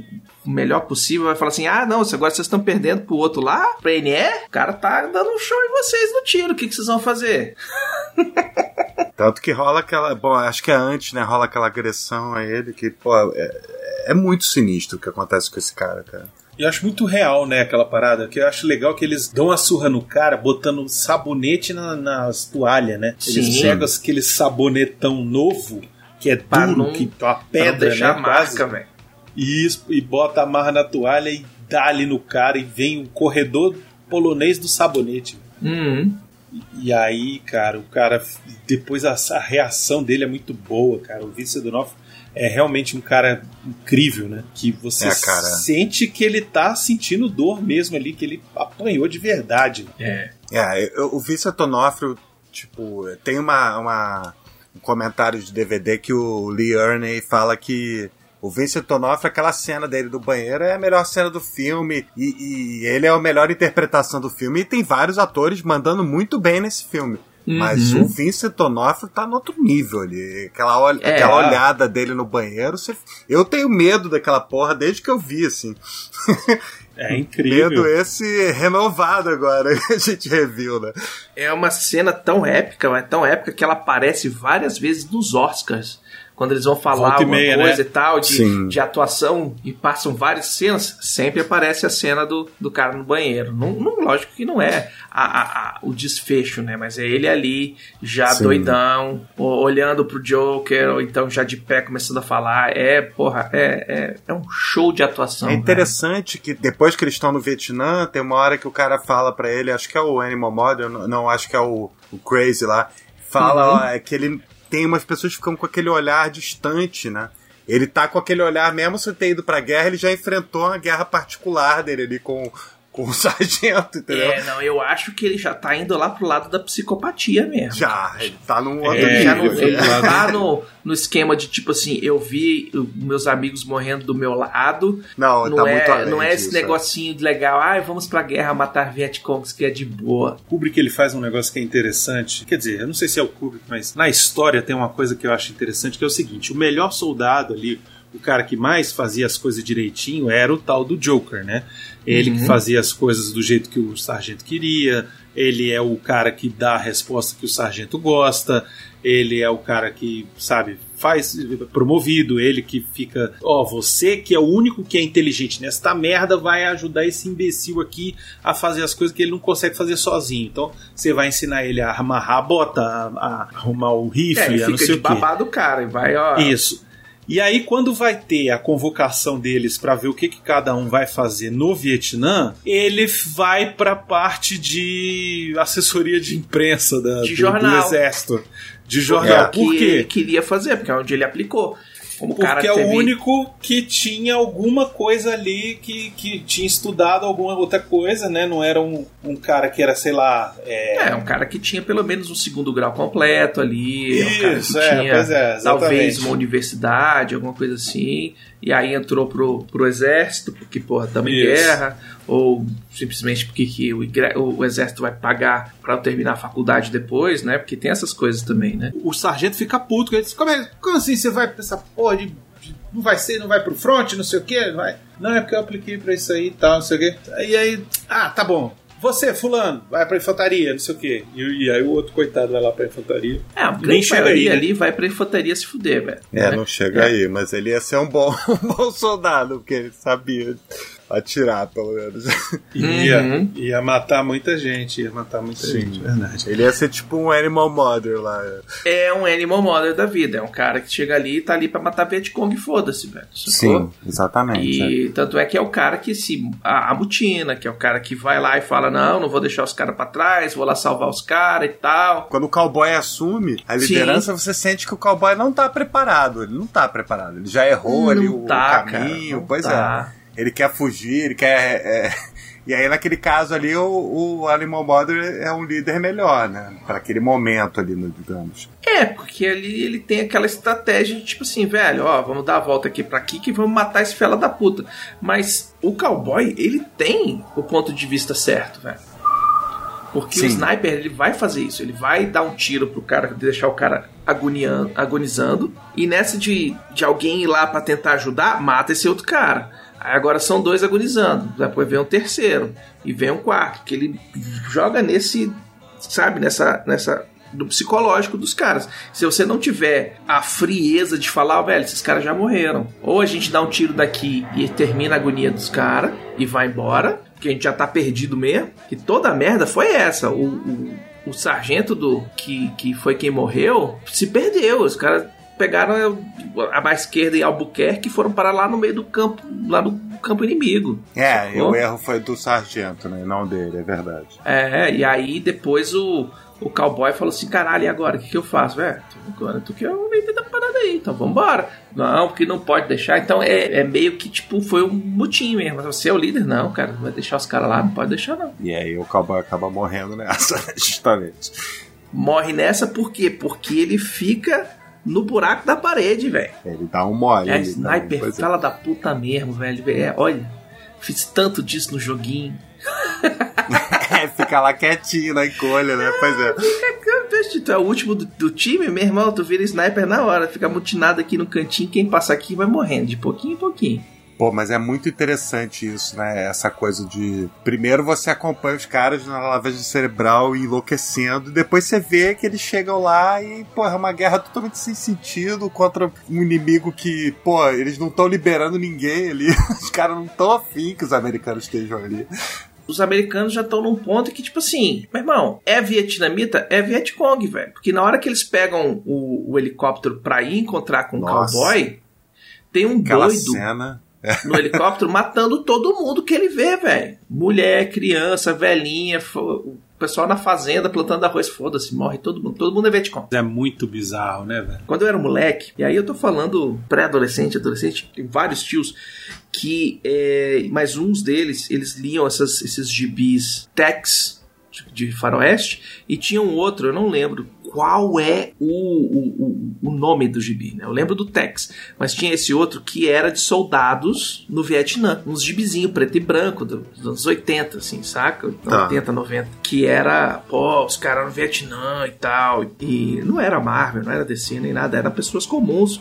melhor possível, vai falar assim: ah, não, se agora vocês estão perdendo pro outro lá, pra NE, o cara tá dando um show em vocês no tiro, o que, que vocês vão fazer? [laughs] Tanto que rola aquela. Bom, acho que é antes, né? Rola aquela agressão a ele que, pô, é, é muito sinistro o que acontece com esse cara, cara. E eu acho muito real, né, aquela parada. Que eu acho legal que eles dão uma surra no cara botando sabonete na- nas toalhas, né? Eles Sim. pegam aquele sabonetão novo, que é duro, não- que é Pra não pedra, deixar né? a quase. marca, velho. E, isso, e bota a marra na toalha e dá ali no cara e vem o corredor polonês do sabonete. Uhum. E aí, cara, o cara. Depois a, a reação dele é muito boa, cara. O Vincent D'Onofrio é realmente um cara incrível, né? Que você É, cara. sente que ele tá sentindo dor mesmo ali, que ele apanhou de verdade. É. É, eu- o Vincent Onofrio, tipo, tem uma, uma- um comentário de DVD que o Lee Ernie fala que o Vincent Onofrio, aquela cena dele do banheiro é a melhor cena do filme e, e ele é a melhor interpretação do filme e tem vários atores mandando muito bem nesse filme. Mas Uhum. o Vincent Onofrio tá no outro nível ali. Aquela, ol- É. aquela olhada dele no banheiro, você- eu tenho medo daquela porra desde que eu vi, assim. [laughs] É incrível. Medo esse renovado agora [laughs] que a gente reviu, né? É uma cena tão épica, mas tão épica que ela aparece várias vezes nos Oscars. Quando eles vão falar Volta alguma meia, coisa né? e tal, de, Sim. de atuação, e passam várias cenas, sempre aparece a cena do, do cara no banheiro. Não, não- lógico que não é a- a- a- o desfecho, né? Mas é ele ali, já Sim. doidão, olhando pro Joker, ou então já de pé começando a falar. É, porra, é, é, é um show de atuação. É velho. interessante que depois que eles estão no Vietnã, tem uma hora que o cara fala pra ele, acho que é o Animal Model, não, não, acho que é o, o Crazy lá, fala Uhum. ó, é que ele tem umas pessoas que ficam com aquele olhar distante, né? Ele tá com aquele olhar, mesmo sem ter ido pra guerra, ele já enfrentou uma guerra particular dele ali com, com o [laughs] sargento, entendeu? É, não, eu acho que ele já tá indo lá pro lado da psicopatia mesmo. Já, ele tá num outro Ele já não, ele tá no, no esquema de tipo assim, eu vi o- meus amigos morrendo do meu lado. Não, Não, tá é, muito além não é esse disso, negocinho de legal, ah, vamos pra guerra matar Vietcongs que é de boa. Kubrick ele faz um negócio que é interessante. Quer dizer, eu não sei se é o Kubrick, mas na história tem uma coisa que eu acho interessante, que é o seguinte: o melhor soldado ali, o cara que mais fazia as coisas direitinho, era o tal do Joker, né? Ele que fazia as coisas do jeito que o sargento queria. Ele é o cara que dá a resposta que o sargento gosta. Ele é o cara que, sabe, faz promovido. Ele que fica, ó, você que é o único que é inteligente nesta merda vai ajudar esse imbecil aqui a fazer as coisas que ele não consegue fazer sozinho. Então, você vai ensinar ele a amarrar a bota, a, a arrumar o É, rifle, ele a não sei o quê. babado cara e vai, ó. Isso. E aí, quando vai ter a convocação deles para ver o que, que cada um vai fazer no Vietnã, ele vai para parte de assessoria de imprensa da, De do, jornal. do exército. De É jornal. o que Por ele quê? queria fazer, porque é onde ele aplicou. Como Porque é o único que tinha alguma coisa ali que, que tinha estudado alguma outra coisa, né? Não era um, um cara que era, sei lá. É, É, um cara que tinha pelo menos um segundo grau completo ali. é um cara que Isso, é, tinha é, talvez uma universidade, alguma coisa assim. E aí entrou pro, pro exército, porque, porra, em Isso. guerra. Ou simplesmente porque que o, o exército vai pagar pra eu terminar a faculdade depois, né? Porque tem essas coisas também, né? o sargento fica puto. Ele diz, como, é, como assim você vai pra essa porra de, de- Não vai ser, não vai pro front, não sei o que? Vai. Não, é porque eu apliquei pra isso aí e tal, não sei o quê. E aí, ah, tá bom. Você, fulano, vai pra infantaria, não sei o quê. E, e aí o outro coitado vai lá pra infantaria. É, a Nem grande maioria aí, né? ali vai pra infantaria se fuder, velho. É, né? não chega aí, mas ele ia ser um bom, [laughs] um bom soldado, porque ele sabia atirar, pelo menos. Ia, Uhum. ia matar muita gente, ia matar muita gente, verdade. Ele ia ser tipo um Animal Mother lá. É um animal model da vida. É um cara que chega ali e tá ali pra matar Vietcong e foda-se, velho. sacou? exatamente. E tanto é que é o cara que se a, amutina, que é o cara que vai lá e fala: Não, não vou deixar os caras pra trás, vou lá salvar os caras e tal. Quando o cowboy assume a Sim. liderança, você sente que o cowboy não tá preparado. Ele não tá preparado. Ele já errou Não ali o, tá, caminho. cara, pois tá. é. Ele quer fugir, ele quer. é, E aí, naquele caso ali, o, o Animal Mother é um líder melhor, né? Para aquele momento ali, né, digamos. É, porque ali ele tem aquela estratégia de tipo assim, velho, ó, vamos dar a volta aqui pra aqui que vamos matar esse fela da puta. Mas o cowboy, ele tem o ponto de vista certo, velho. Porque Sim. o sniper, ele vai fazer isso, ele vai dar um tiro pro cara, deixar o cara agoniando, agonizando, e nessa de, de alguém ir lá pra tentar ajudar, mata esse outro cara. Agora são dois agonizando, depois vem um terceiro, e vem um quarto, que ele joga nesse, sabe, nessa, nessa do psicológico dos caras. Se você não tiver a frieza de falar, "Ó, velho, esses caras já morreram. Ou a gente dá um tiro daqui e termina a agonia dos caras e vai embora, porque a gente já tá perdido mesmo. Que toda a merda foi essa. O, o, o sargento do que, que foi quem morreu se perdeu. Os caras pegaram a mais esquerda em Albuquerque e foram parar lá no meio do campo, lá no campo inimigo. É, e sacou? o erro foi do sargento, né? Não dele, é verdade. É, e aí depois o, o cowboy falou assim: caralho, e agora? O que, que eu faço? É, tu, tu quer o meio da parada aí, então vambora. Não, porque não pode deixar. Então é, é meio que tipo, foi um mutim mesmo. Você é o líder? Não, cara, não vai deixar os caras lá, não pode deixar não. E aí o cowboy acaba morrendo nessa, [laughs] justamente. Morre nessa por quê? Porque ele fica no buraco da parede, velho. Ele dá um mole. É sniper, pois é. fala da puta mesmo, velho. É, olha, fiz tanto disso no joguinho. [laughs] É, fica lá quietinho na encolha, né? Pois é. Veste, Tu é o último do, do time, meu irmão, tu vira sniper na hora, fica mutinado aqui no cantinho, quem passa aqui vai morrendo, de pouquinho em pouquinho. Pô, mas é muito interessante isso, né? Essa coisa de. Primeiro você acompanha os caras na lavagem cerebral enlouquecendo, e depois você vê que eles chegam lá e, pô, é uma guerra totalmente sem sentido contra um inimigo que, pô, eles não estão liberando ninguém ali. [laughs] Os caras não estão afim que os americanos estejam ali. Os americanos já estão num ponto que, tipo assim, meu irmão, é vietnamita? É Vietcong, velho. Porque na hora que eles pegam o, o helicóptero pra ir encontrar com o cowboy, tem um Aquela doido cena. No helicóptero matando todo mundo que ele vê, velho. Mulher, criança, velhinha, o pessoal na fazenda plantando arroz, foda-se, morre todo mundo. Todo mundo é Vietcong. É muito bizarro, né, velho? Quando eu era moleque, e aí eu tô falando pré-adolescente, adolescente, tem vários tios que, é, mas uns deles, eles liam essas, esses gibis Tex de faroeste e tinha um outro, eu não lembro qual é o, o, o- nome do gibi, né? Eu lembro do Tex, mas tinha esse outro que era de soldados no Vietnã, uns gibizinho preto e branco do- dos anos 80, assim, saca? Tá. 80, 90. Que era, pô, os caras no Vietnã e tal. E não era Marvel, não era DC nem nada, eram pessoas comuns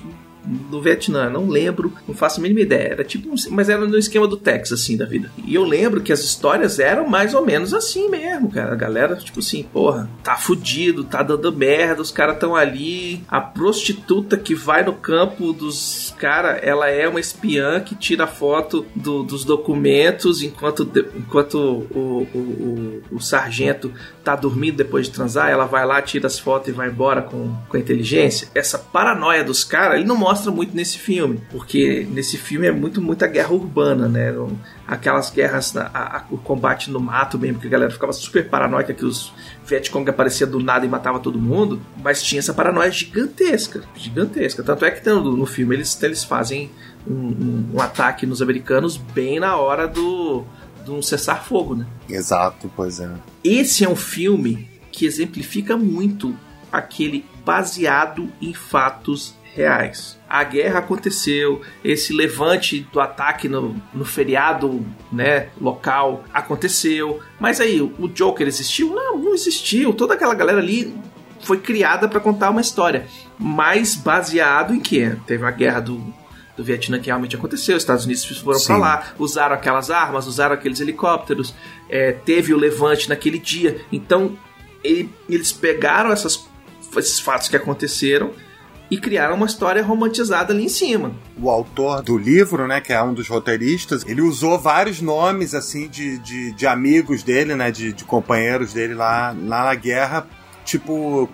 no Vietnã, não lembro, não faço a mínima ideia. Era tipo, um- mas era no esquema do Tex, assim, da vida. E eu lembro que as histórias eram mais ou menos assim mesmo, cara. A galera, tipo assim, porra, tá fudido, tá dando merda, os caras tão ali. A prostituta que vai no campo dos caras, ela é uma espiã que tira foto do- dos documentos enquanto, enquanto o, o, o, o sargento tá dormindo depois de transar, ela vai lá, tira as fotos e vai embora com, com a inteligência. Essa paranoia dos caras, ele não mostra muito nesse filme, porque nesse filme é muito muita guerra urbana, né? Aquelas guerras, a- a- o combate no mato mesmo, que a galera ficava super paranoica que os Vietcong aparecia do nada e matava todo mundo, mas tinha essa paranoia gigantesca, gigantesca. Tanto é que no, no filme eles, eles fazem um, um- um ataque nos americanos bem na hora do, de um cessar-fogo, né? Exato, pois é. Esse é um filme que exemplifica muito aquele baseado em fatos reais. A guerra aconteceu, esse levante do ataque no, no feriado né, local aconteceu, mas aí o Joker existiu? Não, não existiu. Toda aquela galera ali foi criada para contar uma história, mas baseado em quê? Teve a guerra do, do Vietnã que realmente aconteceu, os Estados Unidos foram para lá, usaram aquelas armas, usaram aqueles helicópteros, é, teve o levante naquele dia. Então ele- eles pegaram essas, esses fatos que aconteceram e criaram uma história romantizada ali em cima. o autor do livro, né, que é um dos roteiristas, ele usou vários nomes, assim, de, de, de amigos dele, né, de, de companheiros dele lá, lá na guerra, tipo,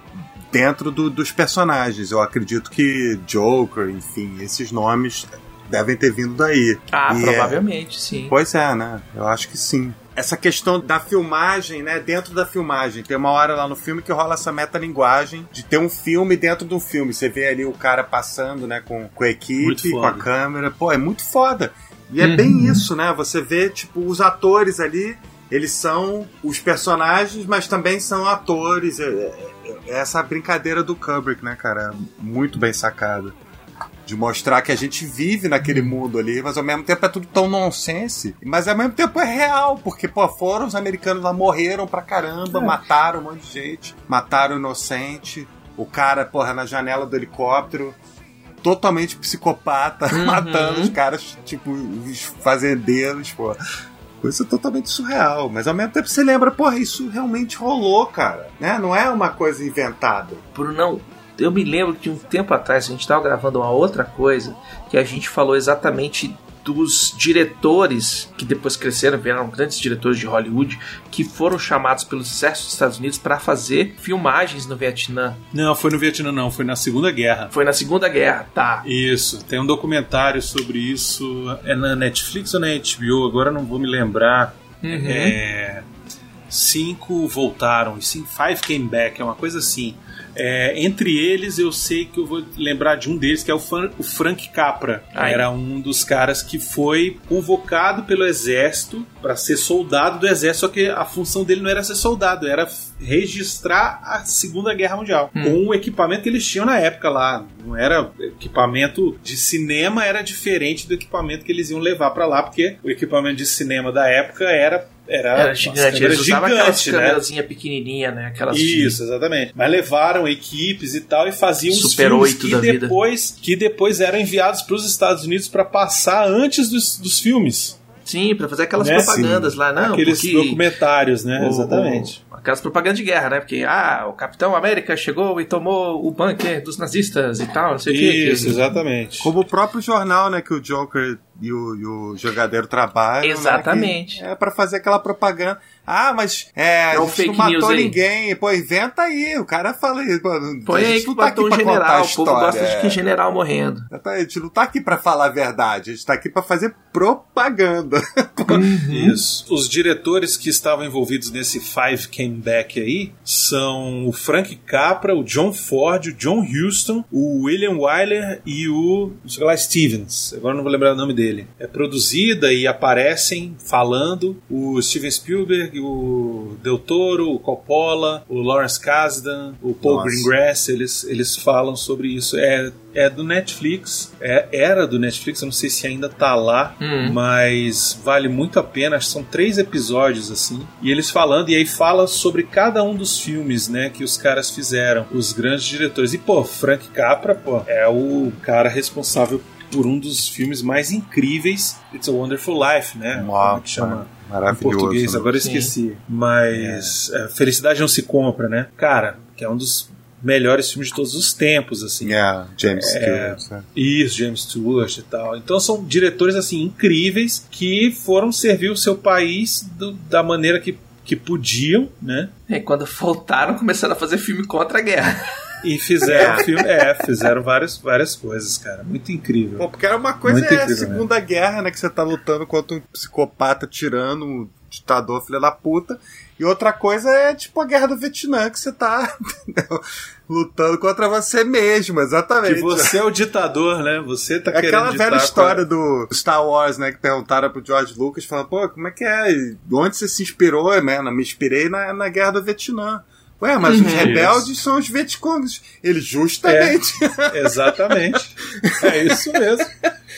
dentro do- dos personagens. Eu acredito que Joker, enfim, esses nomes devem ter vindo daí. Ah, E é- provavelmente, sim. Pois é, né? Eu acho que sim. Essa questão da filmagem, né? Dentro da filmagem. Tem uma hora lá no filme que rola essa metalinguagem de ter um filme dentro de um filme. Você vê ali o cara passando, né? Com, com a equipe, com a câmera. Pô, é muito foda. E é Uhum. bem isso, né? Você vê, tipo, os atores ali, eles são os personagens, mas também são atores. É, é- é essa brincadeira do Kubrick, né, cara? Muito bem sacada de mostrar que a gente vive naquele mundo ali, mas ao mesmo tempo é tudo tão nonsense, mas ao mesmo tempo é real, porque, pô, foram os americanos lá, morreram pra caramba, mataram um monte de gente, mataram o inocente, o cara, porra, na janela do helicóptero, totalmente psicopata, [laughs] matando os caras, tipo, os fazendeiros, pô. Coisa totalmente surreal, mas ao mesmo tempo você lembra, porra, isso realmente rolou, cara, né? Não é uma coisa inventada. Brunão, eu me lembro que um tempo atrás a gente estava gravando uma outra coisa que a gente falou exatamente dos diretores que depois cresceram, vieram grandes diretores de Hollywood, que foram chamados pelos exércitos dos Estados Unidos para fazer filmagens no Vietnã. Não, foi no Vietnã, não, foi na Segunda Guerra. Foi na Segunda Guerra, tá? Isso, tem um documentário sobre isso. É na Netflix ou na HBO? Agora não vou me lembrar. Uhum. É, cinco voltaram e cinco, five came back, é uma coisa assim. É, entre eles, eu sei que eu vou lembrar de um deles, que é o, Fran- o Frank Capra. Ai. Era um dos caras que foi convocado pelo exército para ser soldado do exército, só que a função dele não era ser soldado, era registrar a Segunda Guerra Mundial com o equipamento que eles tinham na época lá. Não era equipamento de cinema, era diferente do equipamento que eles iam levar para lá, porque o equipamento de cinema da época era era, Era gigante, eles usavam aquelas gigante, né? pequenininha, né? Aquelas de- Isso, exatamente. Mas levaram equipes e tal e faziam os Super filmes 8 que da vida. depois, que depois eram enviados para os Estados Unidos para passar antes dos, dos filmes. Sim, pra fazer aquelas Né? propagandas lá, não, Aqueles porque... documentários, né? o- Exatamente. o- aquelas propagandas de guerra, né? Porque, ah, o Capitão América chegou e tomou o bunker dos nazistas e tal, não sei o que. Isso, exatamente. Como o próprio jornal, né, que o Joker e o, e o jogadeiro trabalham. né, Exatamente. que é pra fazer aquela propaganda. Ah, mas é, É o a gente fake não matou aí. ninguém. Pô, inventa aí. O cara fala aí. pô, Põe a aí gente que não tá matou um aqui pra contar general, a o povo história, gosta de é. que general morrendo. A gente não tá aqui pra falar a verdade, a gente tá aqui pra fazer propaganda. [laughs] Isso. Os diretores que estavam envolvidos nesse Five Came Back aí são o Frank Capra, o John Ford, o John Huston, o William Wyler e o não sei lá, Stevens. Agora não vou lembrar o nome dele. É produzida e aparecem falando o Steven Spielberg, o Del Toro, o Coppola, o Lawrence Kasdan, o Paul Nossa. Greengrass, eles, eles falam sobre isso. É, é do Netflix, é, era do Netflix, eu não sei se ainda tá lá, Hum. mas vale muito a pena. Acho que são três episódios assim. E eles falando, e aí fala sobre cada um dos filmes, né, que os caras fizeram, os grandes diretores. E pô, Frank Capra, pô, é o cara responsável por um dos filmes mais incríveis, It's a Wonderful Life, né? Como é que chama? Em Maravilhoso. português, né? agora eu esqueci. Mas é, Felicidade não se compra, né? Cara, que é um dos melhores filmes de todos os tempos, assim. É, James Stewart. né? Isso, James Stewart e tal. Então são diretores assim incríveis que foram servir o seu país do- da maneira que, que podiam, né? E quando voltaram, começaram a fazer filme contra a guerra. E fizeram filme, é, fizeram várias, várias coisas, cara. Muito incrível. Pô, porque era uma coisa Muito é a Segunda Guerra, né? Que você tá lutando contra um psicopata tirando um ditador filho da puta. E outra coisa é tipo a guerra do Vietnã, que você tá [laughs] lutando contra você mesmo, exatamente. Que você é o ditador, né? Você tá É aquela velha história do Star Wars, né? Que perguntaram pro George Lucas, falando, pô, como é que é? Onde você se inspirou? É, né? Me inspirei na, na guerra do Vietnã. Ué, mas os Uhum. rebeldes são os Vietcongs. Ele justamente. Exatamente. [laughs] É isso mesmo.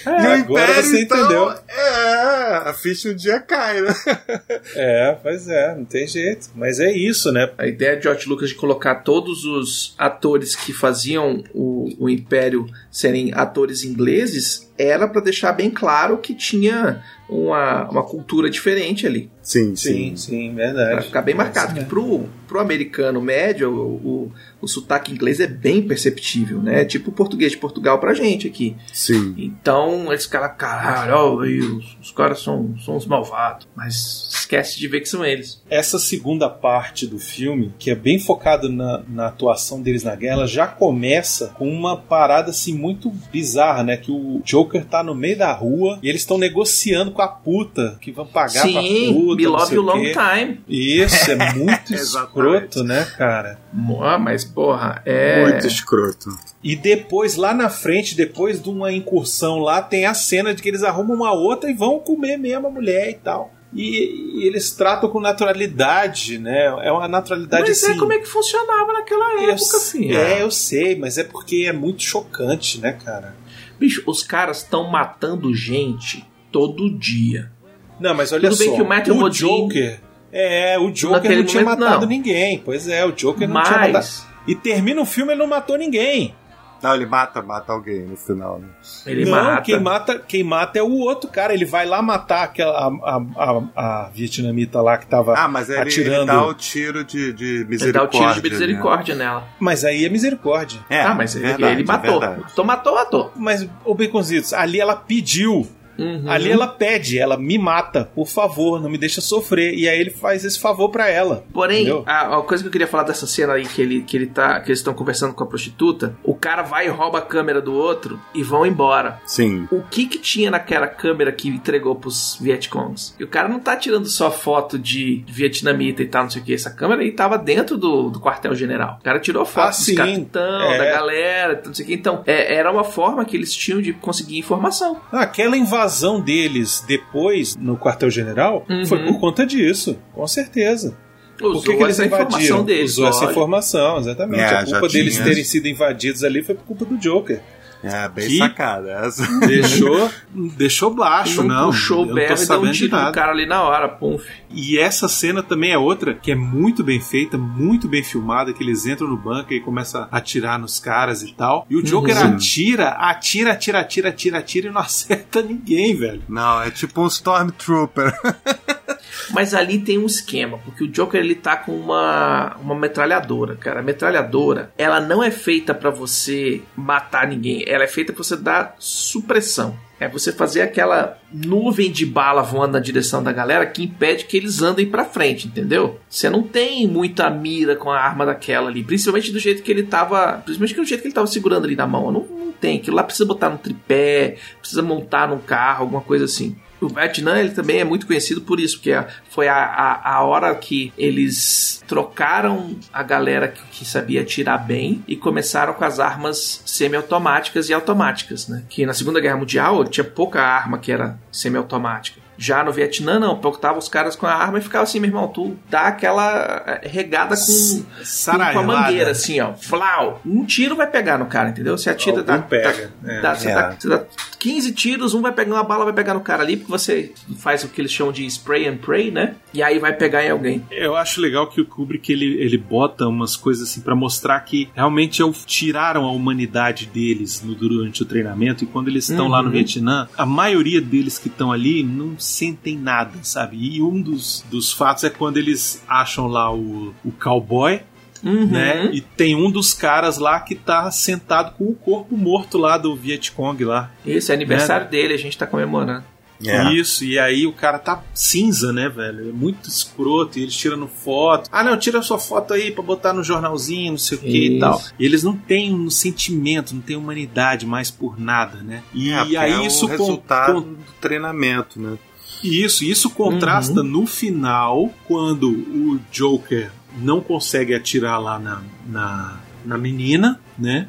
E o agora Império, você então, entendeu. É, a ficha um dia cai, né? [laughs] É, pois é, não tem jeito. Mas é isso, né? A ideia de George Lucas de colocar todos os atores que faziam o, o Império serem atores ingleses era para deixar bem claro que tinha uma, uma cultura diferente ali. Sim, Sim, sim, Pra verdade. ficar bem marcado. Sim, Que é. pro, pro americano médio, o, o, o sotaque inglês é bem perceptível, né? É tipo o português de Portugal pra gente aqui. Sim. Então, eles caras, caralho, ó, aí, os, os caras são, são os malvados. Mas esquece de ver que são eles. Essa segunda parte do filme, que é bem focado na, na atuação deles na guerra, ela já começa com uma parada assim muito bizarra, né? Que o Joker tá no meio da rua e eles estão negociando com a puta que vão pagar pra Sim, puta. me não love you long time. Isso, é [laughs] muito escroto, né, cara? Ah, mas porra, é. Muito escroto. E depois, lá na frente, depois de uma incursão lá, tem a cena de que eles arrumam uma outra e vão comer mesmo a mulher e tal. E, e eles tratam com naturalidade, né? É uma naturalidade Mas assim. é como é que funcionava naquela eu, época, filho. É, eu sei, mas é porque é muito chocante, né, cara? Bicho, os caras estão matando gente todo dia. Não, mas olha Tudo bem só. que o Matthew Modine- Joker. É, o Joker não tinha momento, matado não. ninguém. Pois é, o Joker não tinha matado. E termina o filme ele não matou ninguém. Não, ele mata, mata alguém no final, né? ele não, mata. Quem, mata, quem mata é o outro cara. Ele vai lá matar aquela a, a, a, a vietnamita lá que tava Ah, mas ele, ele atirando. dá o tiro de, de Ele dá misericórdia. o tiro de né? misericórdia nela. Mas aí é misericórdia. É, ah, mas ele, verdade, ele matou. é verdade. Então matou, matou. Mas, ô Baconzitos, ali ela pediu Uhum. Ali ela pede, ela me mata, por favor, não me deixa sofrer. E aí ele faz esse favor pra ela. Porém, a, a coisa que eu queria falar dessa cena aí que ele que ele tá que eles estão conversando com a prostituta, o cara vai e rouba a câmera do outro e vão embora. Sim. O que que tinha naquela câmera que entregou pros Vietcongs? E o cara não tá tirando só foto de vietnamita e tal, não sei o que. Essa câmera aí tava dentro do, do quartel-general. O cara tirou foto Ah, dos sim. capitão, É. da galera, não sei o que. Então, é, era uma forma que eles tinham de conseguir informação. Ah, Aquela invasão deles depois no quartel-general Uhum. foi por conta disso, com certeza. Usou Por que, que eles essa informação invadiram? deles. Usou essa informação, exatamente. É, a culpa deles tinha. terem sido invadidos ali foi por culpa do Joker. É, bem Que- sacada essa. [laughs] Deixou, deixou baixo, não, não. puxou eu o não berro tô e deu um sabendo de tiro no nada. cara ali na hora, pum. E essa cena também é outra que é muito bem feita, muito bem filmada, que eles entram no bunker e começam a atirar nos caras e tal. E o Joker Uhum. atira, atira, atira, atira, atira, atira e não [laughs] acerta ninguém, velho. Não, é tipo um Stormtrooper. [laughs] Mas ali tem um esquema, porque o Joker ele tá com uma, uma metralhadora, cara. A metralhadora, ela não é feita pra você matar ninguém, ela é feita pra você dar supressão. É você fazer aquela nuvem de bala voando na direção da galera que impede que eles andem pra frente, entendeu? Você não tem muita mira com a arma daquela ali, principalmente do jeito que ele tava, principalmente do jeito que ele tava segurando ali na mão. Não, não tem, aquilo lá precisa botar num tripé, precisa montar num carro, alguma coisa assim. O Vietnã ele também é muito conhecido por isso, porque foi a, a, a hora que eles trocaram a galera que, que sabia atirar bem e começaram com as armas semiautomáticas e automáticas, né? Que na Segunda Guerra Mundial tinha pouca arma que era semiautomática. Já no Vietnã, não, tava os caras com a arma e ficava assim, meu irmão, tu dá aquela eh, regada com, com, com a mangueira, assim, ó. Flau! Um tiro vai pegar no cara, entendeu? Você atira, Algum dá, pega, dá- é. dá- você, É. dá, você dá 15 tiros, um vai pegar uma bala, vai pegar no cara ali, porque você faz o que eles chamam de spray and pray, né? E aí vai pegar em alguém. Eu acho legal que o Kubrick ele, ele bota umas coisas assim pra mostrar que realmente é o- tiraram a humanidade deles no- durante o treinamento e quando eles estão lá no Uhum. Vietnã, a maioria deles que estão ali não sentem nada, sabe? E um dos, dos fatos é quando eles acham lá o, o cowboy. Uhum. Né? E tem um dos caras lá que tá sentado com o corpo morto lá do Vietcong lá. Esse é aniversário dele, a gente tá comemorando. É. Isso, e aí o cara tá cinza, né, velho? É muito escroto, e eles tirando foto. Ah, não, tira sua foto aí pra botar no jornalzinho, não sei o que e Isso. tal. E eles não têm um sentimento, não têm humanidade mais por nada, né? E É, aí é isso o com- resultado com- do treinamento, né? Isso, isso contrasta Uhum. no final, quando o Joker não consegue atirar lá na, na, na menina, né?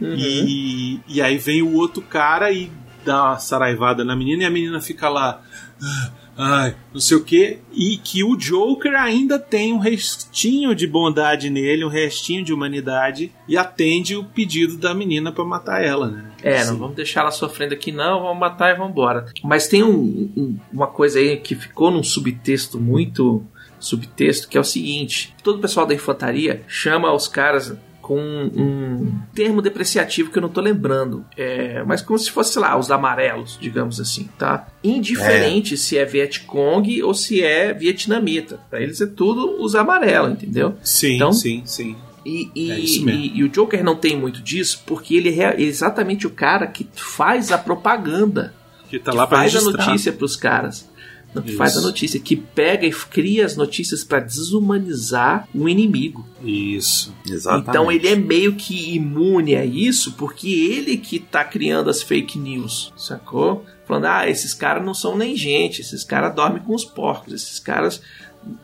Uhum. E, e aí vem o outro cara e dá uma saraivada na menina e a menina fica lá. "Ah, Ai, não sei o que. E que o Joker ainda tem um restinho de bondade nele, um restinho de humanidade, e atende o pedido da menina pra matar ela, né? É, Assim. não vamos deixar ela sofrendo aqui, não, vamos matar e vamos embora. Mas tem um- um- uma coisa aí que ficou num subtexto muito subtexto, que é o seguinte: todo o pessoal da infantaria chama os caras com um termo depreciativo que eu não tô lembrando. É, mas como se fosse, sei lá, os amarelos, digamos assim, tá? Indiferente se é Vietcong ou se é vietnamita. Pra eles é tudo os amarelos, entendeu? Sim, Então- sim, sim. E, e- É e- e o Joker não tem muito disso porque ele é exatamente o cara que faz a propaganda, Que tá que lá pra faz a registrar. notícia pros caras. Não, que Isso. faz a notícia, que pega e cria as notícias pra desumanizar o inimigo. Isso. Exatamente. Então ele é meio que imune a isso, porque ele que tá criando as fake news, sacou? Falando, ah, esses caras não são nem gente, esses caras dormem com os porcos, esses caras.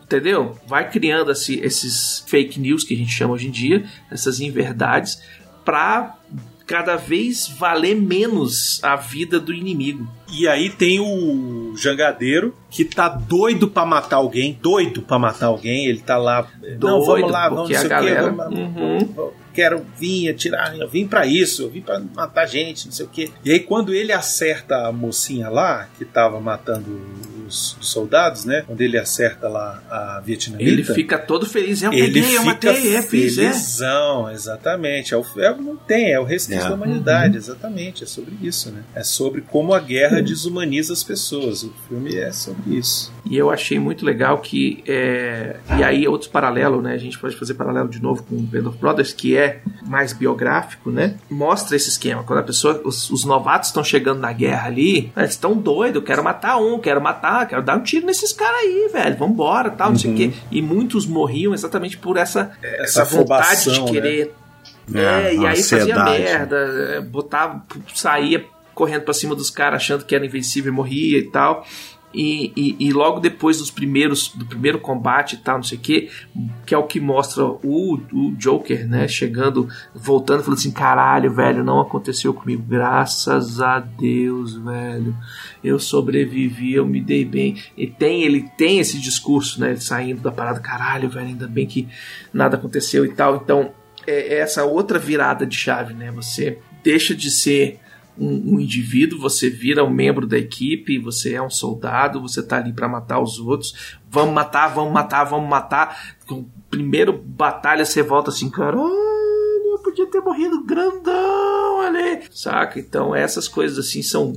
Entendeu? Vai criando esse- esses fake news que a gente chama hoje em dia, essas inverdades, pra cada vez valer menos a vida do inimigo. E aí tem o jangadeiro que tá doido pra matar alguém, doido pra matar alguém, ele tá lá, não, Doido, vamos lá, vamos não sei a o quê, galera- vamos- Uhum. quero vir atirar, eu vim pra isso, eu vim pra matar gente, não sei o quê. E aí quando ele acerta a mocinha lá, que tava matando dos, dos soldados, né? Quando ele acerta lá a vietnamita. Ele fica todo feliz. Eu ele peguei, eu fica matei, é, fiz, é. felizão, exatamente. É o, é, não tem, é o resquício É. da humanidade, exatamente. É sobre isso, né? É sobre como a guerra desumaniza as pessoas. O filme é sobre isso. E eu achei muito legal que. é, e aí, outro paralelo, né? A gente pode fazer paralelo de novo com o Band of Brothers, que é mais biográfico, né? Mostra esse esquema. Quando a pessoa. Os, os novatos estão chegando na guerra ali, eles estão doidos, quero matar um, quero matar, quero dar um tiro nesses caras aí, velho. Vambora, tal, não sei o quê. E muitos morriam exatamente por essa, essa, vontade de né? querer. É, É, e aí fazia ansiedade. merda, é, botava, saía correndo pra cima dos caras achando que era invencível e morria e tal. E, e, e logo depois dos primeiros do primeiro combate e tal, não sei o que, que é o que mostra o, o Joker, né? Chegando, voltando, falando assim: caralho, velho, não aconteceu comigo, graças a Deus, velho. Eu sobrevivi, eu me dei bem. E tem, ele tem esse discurso, né? Saindo da parada, caralho, velho, ainda bem que nada aconteceu e tal. Então, é essa outra virada de chave, né? Você deixa de ser um, um indivíduo, você vira um membro da equipe, você é um soldado, você tá ali para matar os outros. Vamos matar, vamos matar, vamos matar. Com primeiro batalha você volta assim, caralho, eu podia ter morrido grandão ali. Saca? Então essas coisas assim são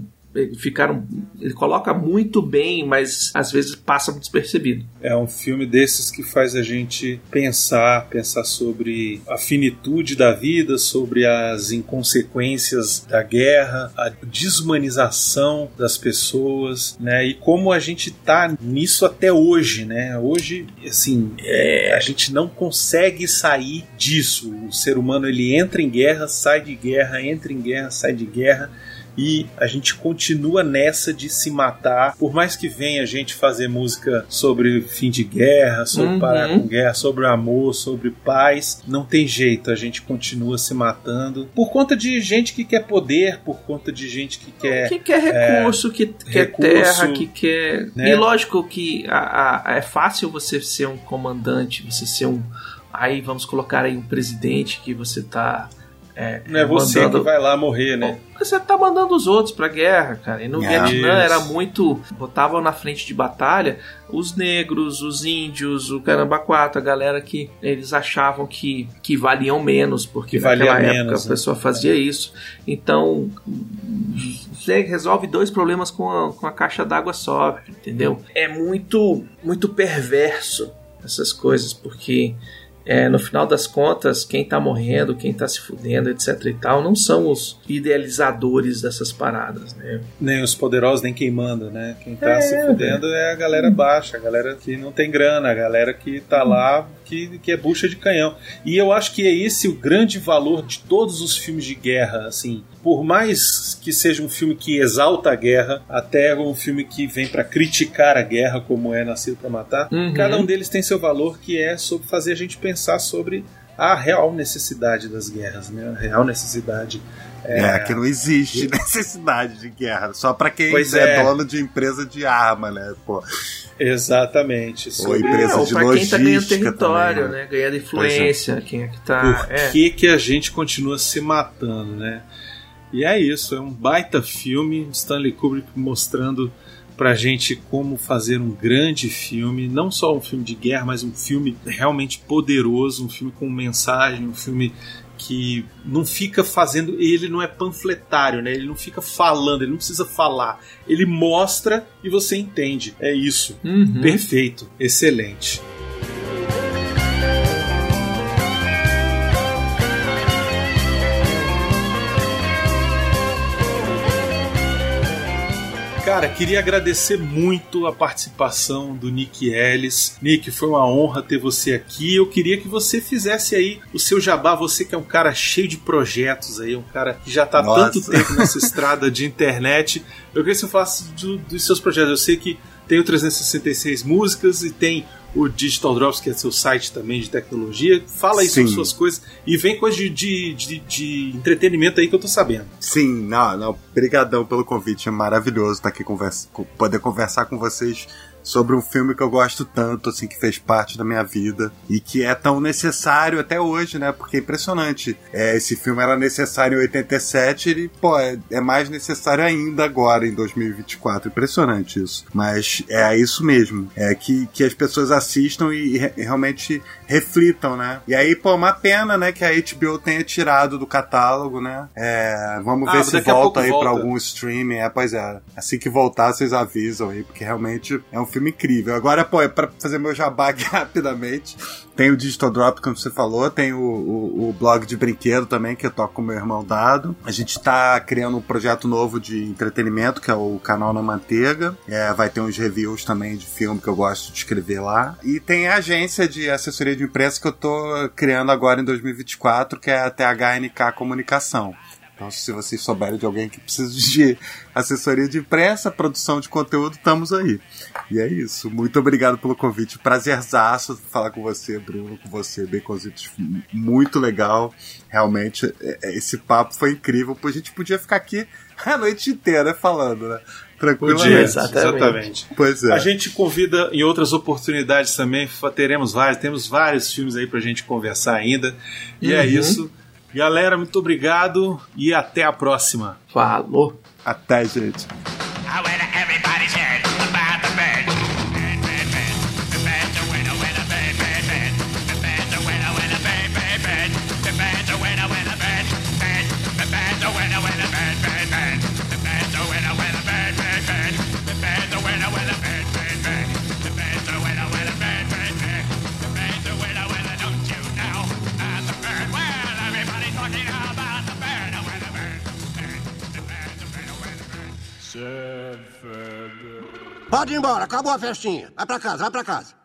ficaram ele coloca muito bem mas às vezes passa despercebido É um filme desses que faz a gente pensar, pensar sobre a finitude da vida, sobre as inconsequências da guerra, a desumanização das pessoas, né? E como a gente tá nisso até hoje, né? Hoje, assim, é, a gente não consegue sair disso. O ser humano ele entra em guerra, sai de guerra, entra em guerra, sai de guerra e a gente continua nessa de se matar. Por mais que venha a gente fazer música sobre fim de guerra, sobre Uhum. parar com guerra, sobre amor, sobre paz, não tem jeito, a gente continua se matando por conta de gente que quer poder, por conta de gente que quer. que quer recurso, que quer recurso, terra, que quer. né? E lógico que a- a- é fácil você ser um comandante, você ser um. Aí vamos colocar aí um presidente que você tá. É, Não é você mandando- que vai lá morrer, né? Porque você tá mandando os outros pra guerra, cara. E no É. Vietnã Isso. era muito. Botavam na frente de batalha os negros, os índios, o caramba quatro, a galera que eles achavam que, que valiam menos, porque Que valia naquela época menos, a né? pessoa fazia isso. Então. Você resolve dois problemas com a, com a caixa d'água só, entendeu? É muito, muito perverso essas coisas, porque é, no final das contas, quem tá morrendo, quem tá se fudendo, etc e tal, não são os idealizadores dessas paradas, né? Nem os poderosos, nem quem manda, né? Quem tá se fudendo é a galera baixa, a galera que não tem grana, a galera que tá lá, que, que é bucha de canhão. E eu acho que é esse o grande valor de todos os filmes de guerra, assim. Por mais que seja um filme que exalta a guerra, até um filme que vem pra criticar a guerra, como é Nascido pra Matar, Uhum. cada um deles tem seu valor, que é sobre fazer a gente pensar sobre a real necessidade das guerras, né? A real necessidade É, que não existe [laughs] necessidade de guerra. Só pra quem Pois é, é. dono de empresa de arma, né? Pô. Exatamente. Ou Sobre empresa ou de pra quem tá ganhando logística território, também, né? Ganhando influência, quem é que tá. por é. que, que a gente continua se matando, né? E é isso, é um baita filme, Stanley Kubrick mostrando pra gente como fazer um grande filme, não só um filme de guerra, mas um filme realmente poderoso, um filme com mensagem, um filme que não fica fazendo, ele não é panfletário, né? Ele não fica falando, ele não precisa falar, ele mostra e você entende. É isso. Uhum. Perfeito, excelente. Cara, queria agradecer muito a participação do Nick Ellis. Nick, foi uma honra ter você aqui. Eu queria que você fizesse aí o seu jabá. Você que é um cara cheio de projetos aí, um cara que já tá há tanto tempo nessa estrada de internet. Eu queria que você falasse do- dos seus projetos. Eu sei que tem o 366 músicas e tem o Digital Drops, que é seu site também de tecnologia. Fala aí sobre suas coisas e vem coisa de, de, de, de entretenimento aí que eu tô sabendo. Sim, não, não. Brigadão pelo convite. É maravilhoso estar aqui conversa, co- poder conversar com vocês sobre um filme que eu gosto tanto, assim, que fez parte da minha vida e que é tão necessário até hoje, né? Porque é impressionante. É, esse filme era necessário em 87, ele, pô, é, é mais necessário ainda agora, em 2024. Impressionante isso. Mas é isso mesmo. É que, que as pessoas assistam e, re- realmente reflitam, né? E aí, pô, uma pena, né, que a HBO tenha tirado do catálogo, né? É, vamos Ah, ver se volta aí volta. pra algum streaming. É, pois é. Assim que voltar, vocês avisam aí, porque realmente é um filme incrível. Agora, pô, é pra fazer meu jabá aqui [laughs] rapidamente. Tem o Digital Drop, como você falou, tem o, o, o blog de brinquedo também, que eu toco com meu irmão Dado. A gente tá criando um projeto novo de entretenimento, que é o Canal na Manteiga. É, vai ter uns reviews também de filme que eu gosto de escrever lá. E tem a agência de assessoria de imprensa que eu tô criando agora em 2024, que é a THNK Comunicação. Então, se vocês souberem de alguém que precisa de [laughs] assessoria de imprensa, produção de conteúdo, estamos aí. E é isso. Muito obrigado pelo convite. Prazerzaço falar com você, Bruno, com você, Baconzitos. Muito legal. Realmente, é- é- esse papo foi incrível. A gente podia ficar aqui [laughs] a noite inteira falando, né? Tranquilamente. Podia, Exatamente. exatamente. Pois é. A gente convida em outras oportunidades também, teremos vários, temos vários filmes aí pra gente conversar ainda. E é isso. Galera, muito obrigado e até a próxima. Falou. Até, gente. Pode ir embora, acabou a festinha. Vai pra casa, vai pra casa.